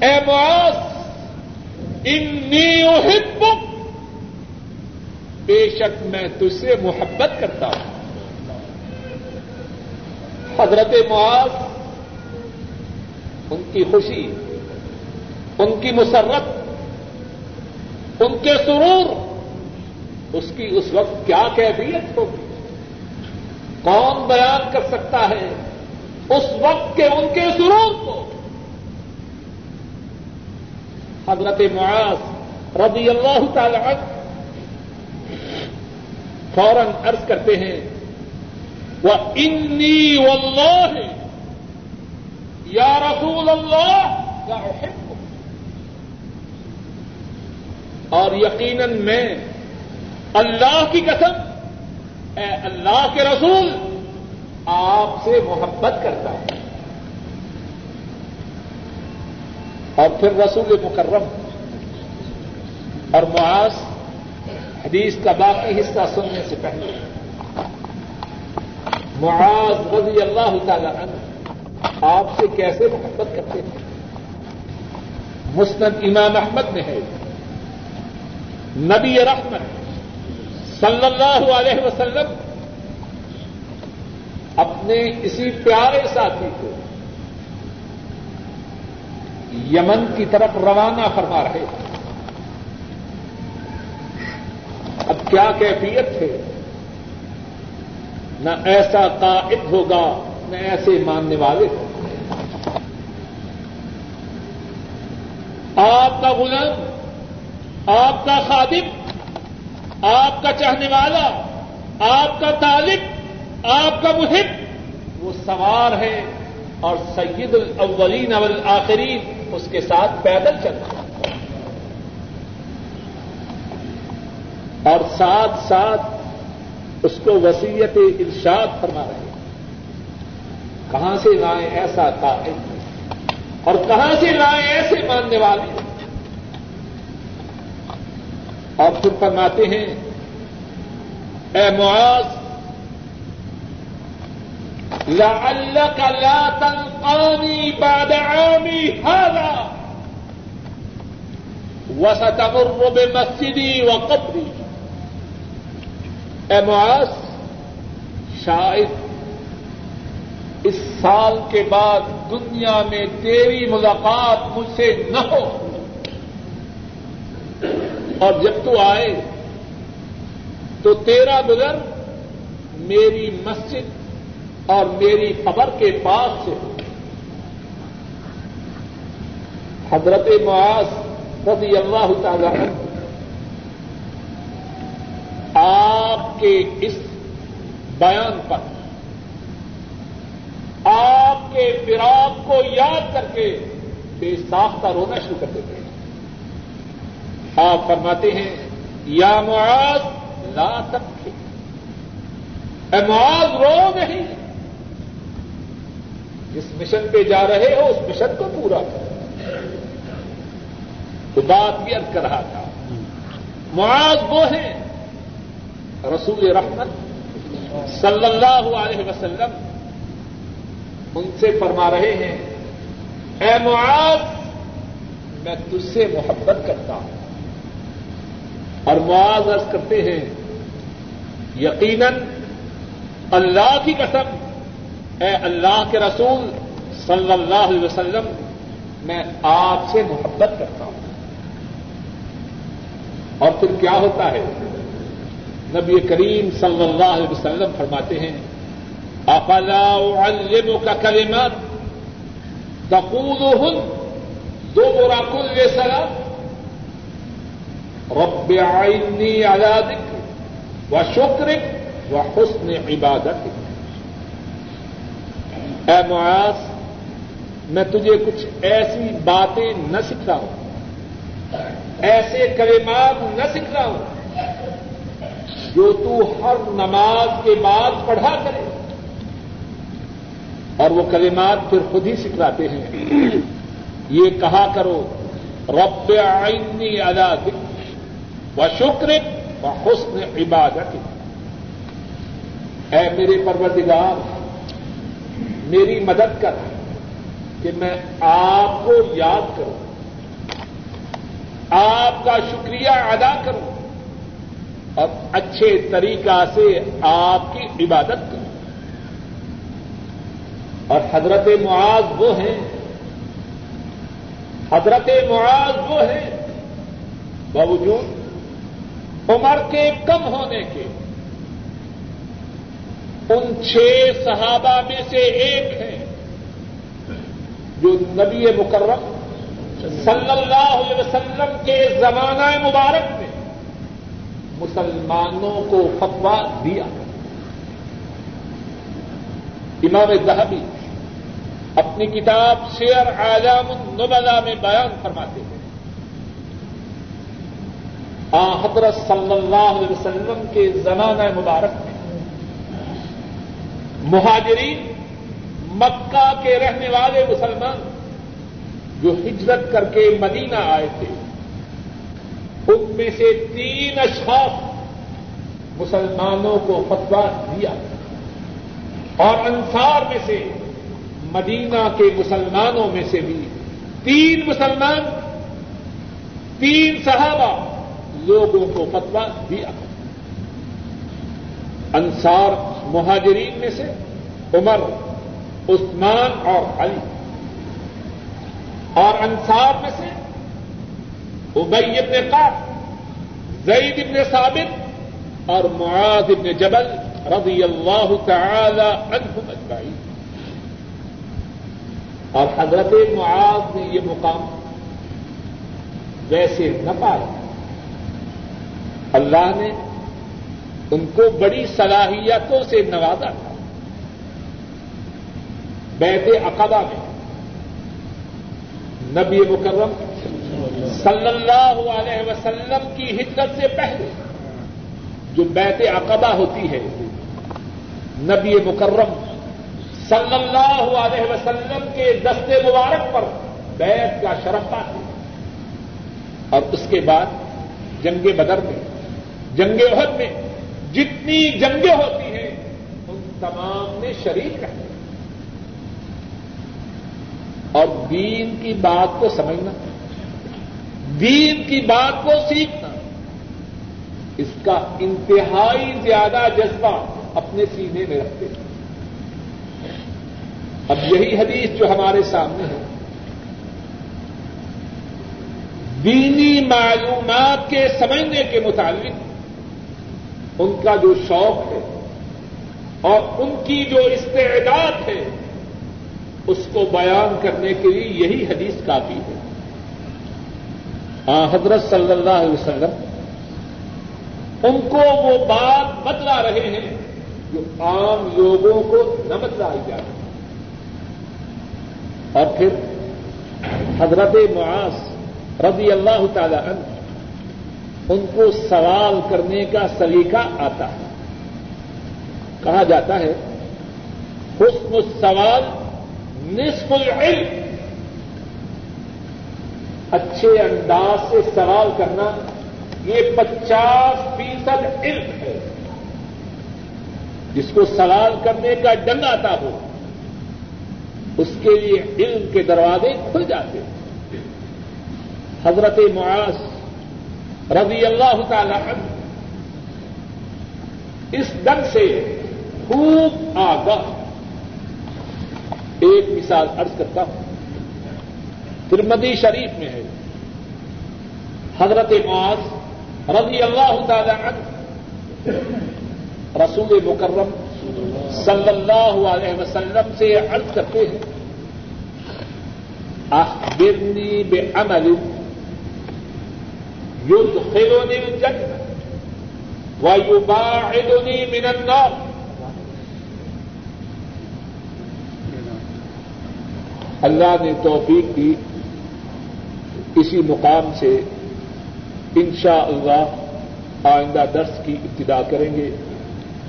اے موت انی احبک بے شک میں تجھ سے محبت کرتا ہوں۔ حضرت معاذ، ان کی خوشی، ان کی مسرت، ان کے سرور، اس کی اس وقت کیا کیفیت ہوگی؟ کون بیان کر سکتا ہے اس وقت کے ان کے سرور کو؟ حضرت معاذ رضی اللہ تعالی عنہ فوراً عرض کرتے ہیں وہ انی واللہ، یا رسول اللہ اور یقیناً میں اللہ کی قسم، اے اللہ کے رسول، آپ سے محبت کرتا ہوں۔ اور پھر رسول مکرم اور معاذ حدیث کا باقی حصہ سننے سے پہلے معاذ رضی اللہ تعالی عنہ آپ سے کیسے محبت کرتے تھے مسند امام احمد میں ہے، نبی رحمت صلی اللہ علیہ وسلم اپنے اسی پیارے ساتھی کو یمن کی طرف روانہ فرما رہے تھے۔ اب کیا کیفیت ہے؟ نہ ایسا قائد ہوگا، نہ ایسے ماننے والے ہوں۔ آپ کا غلام، آپ کا خادم، آپ کا چاہنے والا، آپ کا طالب، آپ کا محب، وہ سوار ہے اور سید الاولین والآخرین اس کے ساتھ پیدل چل اور ساتھ ساتھ اس کو وسیعت ارشاد فرما رہے ہیں۔ کہاں سے لائیں ایسا قائد اور کہاں سے لائیں ایسے ماننے والے اور پھر فرماتے ہیں، اے معاذ لعلك لا تلقاني بعد عامي هذا وستمر بمسجدي وقبري اے معاذ، شاید اس سال کے بعد دنیا میں تیری ملاقات مجھ سے نہ ہو۔ اور جب تو آئے، تو تیرا گزر میری مسجد اور میری قبر کے پاس سے۔ حضرت معاذ رضی اللہ تعالی عنہ آپ کے اس بیان پر، آپ کے فراق کو یاد کر کے بے ساختہ رونا شروع کر دیتے ہیں۔ آپ فرماتے ہیں، یا معاذ، لا تک اے معاذ، رو نہیں۔ جس مشن پہ جا رہے ہو، اس مشن کو پورا کرو۔ تو بات بھی ارد کر رہا تھا۔ معاذ وہ ہیں رسول رحمت صلی اللہ علیہ وسلم ان سے فرما رہے ہیں، اے معاذ، میں تجھ سے محبت کرتا ہوں۔ اور معاذ عرض کرتے ہیں، یقیناً اللہ کی قسم، اے اللہ کے رسول صلی اللہ علیہ وسلم، میں آپ سے محبت کرتا ہوں۔ اور پھر کیا ہوتا ہے؟ نبی کریم صلی اللہ علیہ وسلم فرماتے ہیں، افلا اعلمك كلمات تقولهن دبر كل سلام رب عيني على ذكرك وشكرك وحسن عبادتك اے معاذ، میں تجھے کچھ ایسی باتیں نہ سکھ رہا ہوں ایسے کلمات نہ سکھ رہا ہوں جو تو ہر نماز کے بعد پڑھا کرے۔ اور وہ کلمات پھر خود ہی سکھلاتے ہیں۔ یہ کہا کرو، رب آئنی ادا و شکر و حسن عبادت۔ اے میرے پروردگار، میری مدد کر کہ میں آپ کو یاد کروں۔ آپ کا شکریہ ادا کروں۔ اور اچھے طریقہ سے آپ کی عبادت کریں۔ اور حضرت معاذ وہ ہیں۔ حضرت معاذ وہ ہیں۔ باوجود عمر کے کم ہونے کے ان چھ صحابہ میں سے ایک ہیں جو نبی مکرم صلی اللہ علیہ وسلم کے زمانہ مبارک میں مسلمانوں کو فتوا دیا۔ امام زہبی اپنی کتاب شیئر اعظام النبلا میں بیان فرماتے ہیں۔ آ، حضرت صلی اللہ علیہ وسلم کے زمانہ مبارک میں مہاجرین مکہ کے رہنے والے مسلمان جو ہجرت کر کے مدینہ آئے تھے ان میں سے تین اشخاص مسلمانوں کو فتوا دیا۔ اور انصار میں سے، مدینہ کے مسلمانوں میں سے بھی تین مسلمان، تین صحابہ لوگوں کو فتوا دیا۔ انصار مہاجرین میں سے، عمر، عثمان اور علی۔ اور انصار میں سے ابئی ابن قاب زید ابن ثابت اور معاذ ابن جبل رضی اللہ تعالی عنہم اجمعین۔ اور حضرت معاذ نے یہ مقام ویسے نہ پایا۔ اللہ نے ان کو بڑی صلاحیتوں سے نوازا تھا۔ بیت عقبہ میں نبی مکرم صلی اللہ علیہ وسلم کی ہجرت سے پہلے جو بیت عقبہ ہوتی ہے، نبی مکرم صلی اللہ علیہ وسلم کے دستے مبارک پر بیت کا شرف پاتے اور اس کے بعد جنگ بدر میں، جنگ عہد میں جتنی جنگیں ہوتی ہیں، ان تمام میں شریک رہتے اور دین کی بات کو سمجھنا دین کی بات کو سیکھنا۔ اس کا انتہائی زیادہ جذبہ اپنے سینے میں رکھتے ہیں۔ اب یہی حدیث جو ہمارے سامنے ہے۔ دینی معلومات کے سمجھنے کے مطابق ان کا جو شوق ہے اور ان کی جو استعداد ہے، اس کو بیان کرنے کے لیے یہی حدیث کافی ہے۔ حضرت صلی اللہ علیہ وسلم، ان کو وہ بات بتلا رہے ہیں جو عام لوگوں کو نہ بتلائی جا رہی اور پھر حضرت معاذ رضی اللہ تعالی عنہ، ان کو سوال کرنے کا سلیقہ آتا ہے۔ کہا جاتا ہے، حسن السوال نصف العلم۔ اچھے انداز سے سوال کرنا، یہ پچاس فیصد علم ہے۔ جس کو سوال کرنے کا ڈنگ آتا ہو، اس کے لیے علم کے دروازے کھل جاتے ہیں۔ حضرت معاذ رضی اللہ تعالی عنہ اس ڈنگ سے خوب آگاہ۔ ایک مثال ارض کرتا ہوں۔ ترمدی شریف میں ہے۔ حضرت معاذ رضی اللہ تعالی عنہ، رسول مکرم صلی اللہ علیہ وسلم سے عرض کرتے ہیں، اخبرنی بے عمل يدخلني الجنة ويباعدني من النار. اللہ نے توفیق دی۔ اسی مقام سے انشاء اللہ آئندہ درس کی ابتدا کریں گے۔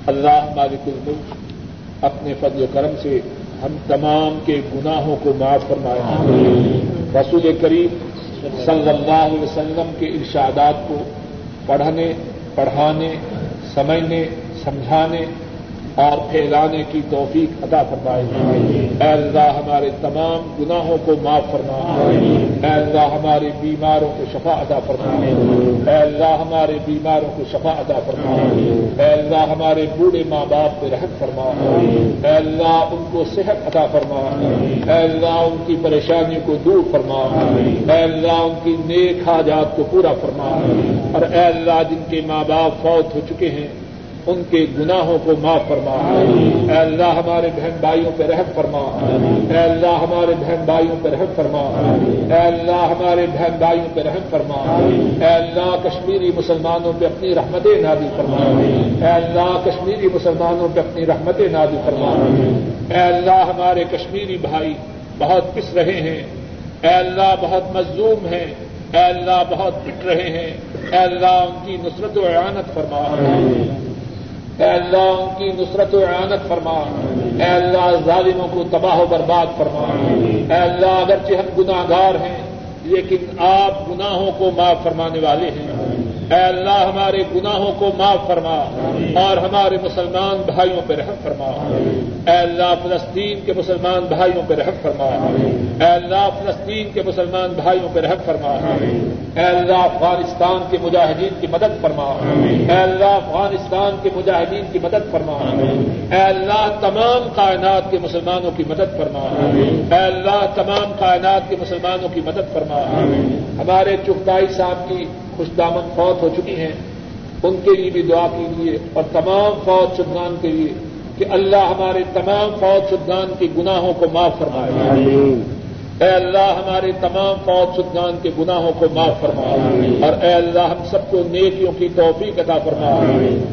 اللہ مالک الملک اپنے فضل و کرم سے ہم تمام کے گناہوں کو معاف فرمائے۔ رسول کریم صلی اللہ علیہ وسلم کے ارشادات کو پڑھنے پڑھانے سمجھنے سمجھانے اور پھیلانے کی توفیق عطا فرمائے۔ اے اللہ، ہمارے تمام گناہوں کو معاف فرما۔ اے اللہ ہمارے بیماروں کو شفا عطا فرما۔ اے اللہ، ہمارے بیماروں کو شفا عطا فرما۔ اے اللہ، ہمارے بوڑھے ماں باپ پہ رحم فرما۔ اے اللہ، ان کو صحت عطا فرما۔ اے اللہ، ان کی پریشانیوں کو دور فرما۔ اے اللہ، ان کی نیک حاجات کو پورا فرما۔ اور اے اللہ، جن کے ماں باپ فوت ہو چکے ہیں ان کے گناہوں کو معاف فرما۔ اے اللہ ہمارے بہن بھائیوں پہ رحم فرما۔ اے اللہ ہمارے بہن بھائیوں پہ رحم فرما۔ اے اللہ ہمارے بہن بھائیوں پہ رحم فرما۔ اے اللہ کشمیری مسلمانوں پہ اپنی رحمتیں نادی فرما۔ اے اللہ کشمیری مسلمانوں پہ اپنی رحمتیں نادی فرما۔ اے اللہ ہمارے کشمیری بھائی بہت پس رہے ہیں۔ اے اللہ بہت مظلوم ہیں۔ اے اللہ بہت پٹ رہے ہیں۔ اے اللہ ان کی نصرت و اعانت فرما۔ اے اللہ ان کی نصرت و اعانت فرما۔ اے اللہ ظالموں کو تباہ و برباد فرما۔ اے اللہ اگرچہ ہم گناہ گار ہیں، لیکن آپ گناہوں کو معاف فرمانے والے ہیں۔ اے اللہ ہمارے گناہوں کو معاف فرما اور ہمارے مسلمان بھائیوں پہ رحم فرما۔ اے اللہ فلسطین کے مسلمان بھائیوں پہ رحم فرما۔ اے اللہ فلسطین کے مسلمان بھائیوں پہ رحم فرما۔ اے اللہ افغانستان کے مجاہدین کی مدد فرما۔ اے اللہ افغانستان کے مجاہدین کی مدد فرما۔ اے اللہ تمام کائنات کے مسلمانوں کی مدد فرما۔ اے اللہ تمام کائنات کے مسلمانوں کی مدد فرما۔ ہمارے چکتائی صاحب کی خوش دامن فوت ہو چکی ہیں ان کے لیے بھی دعا کیجیے اور تمام فوج شدگان کے لیے کہ اللہ ہمارے تمام فوج شدگان کے گناہوں کو معاف فرمائے۔ اے اللہ ہمارے تمام فوج شدگان کے گناہوں کو معاف فرما اور اے اللہ ہم سب کو نیکیوں کی توفیق عطا فرما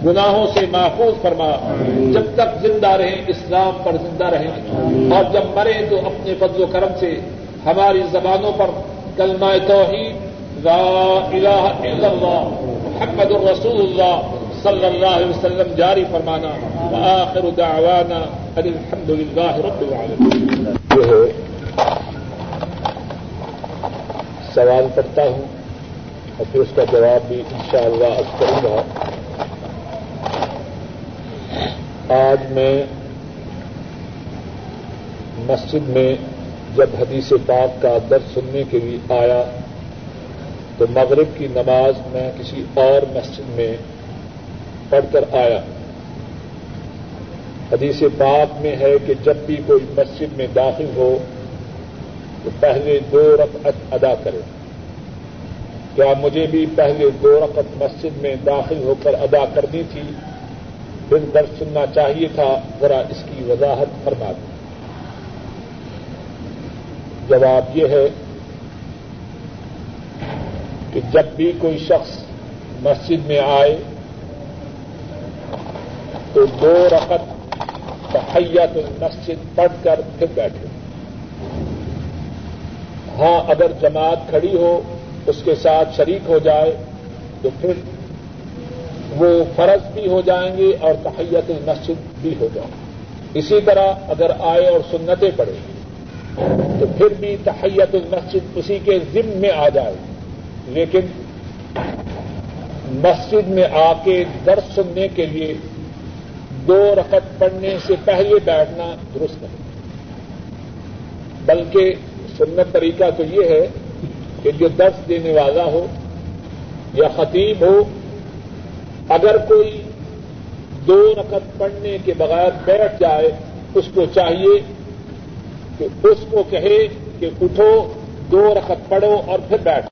گناہوں سے محفوظ فرما جب تک زندہ رہیں اسلام پر زندہ رہیں۔ اور جب مریں تو اپنے فضل و کرم سے ہماری زبانوں پر کلمہ توحید لا الہ الا اللہ محمد الرسول اللہ صلی اللہ علیہ وسلم جاری فرمانا، وآخر دعوانا الحمد للہ رب العالمین جو ہے، سوال کرتا ہوں، اور پھر اس کا جواب بھی انشاءاللہ شاء کروں گا۔ آج میں مسجد میں جب حدیث پاک کا درد سننے کے لیے آیا تو مغرب کی نماز میں کسی اور مسجد میں پڑھ کر آیا۔ حدیث پاک میں ہے کہ جب بھی کوئی مسجد میں داخل ہو تو پہلے دو رقط ادا کرے۔ کیا مجھے بھی پہلے دو رقط مسجد میں داخل ہو کر ادا کرنی تھی؟ پھر درد سننا چاہیے تھا، ذرا اس کی وضاحت فرما دیں۔ جواب یہ ہے کہ جب بھی کوئی شخص مسجد میں آئے تو دو رقط تحیت مسجد پڑھ کر پھر بیٹھے۔ ہاں اگر جماعت کھڑی ہو، اس کے ساتھ شریک ہو جائے، تو پھر وہ فرض بھی ہو جائیں گے اور تحیت مسجد بھی ہو جائے۔ اسی طرح اگر آئے اور سنتیں پڑے تو پھر بھی تحیت المسجد اسی کے ذم میں آ جائے۔ لیکن مسجد میں آ کے درس سننے کے لیے دو رقط پڑھنے سے پہلے بیٹھنا درست نہیں۔ بلکہ سنت طریقہ تو یہ ہے کہ جو درس دینے والا ہو یا خطیب ہو، اگر کوئی دو رقط پڑھنے کے بغیر بیٹھ جائے، اس کو چاہیے کہ اس کو کہے کہ اٹھو، دو رقط پڑھو اور پھر بیٹھو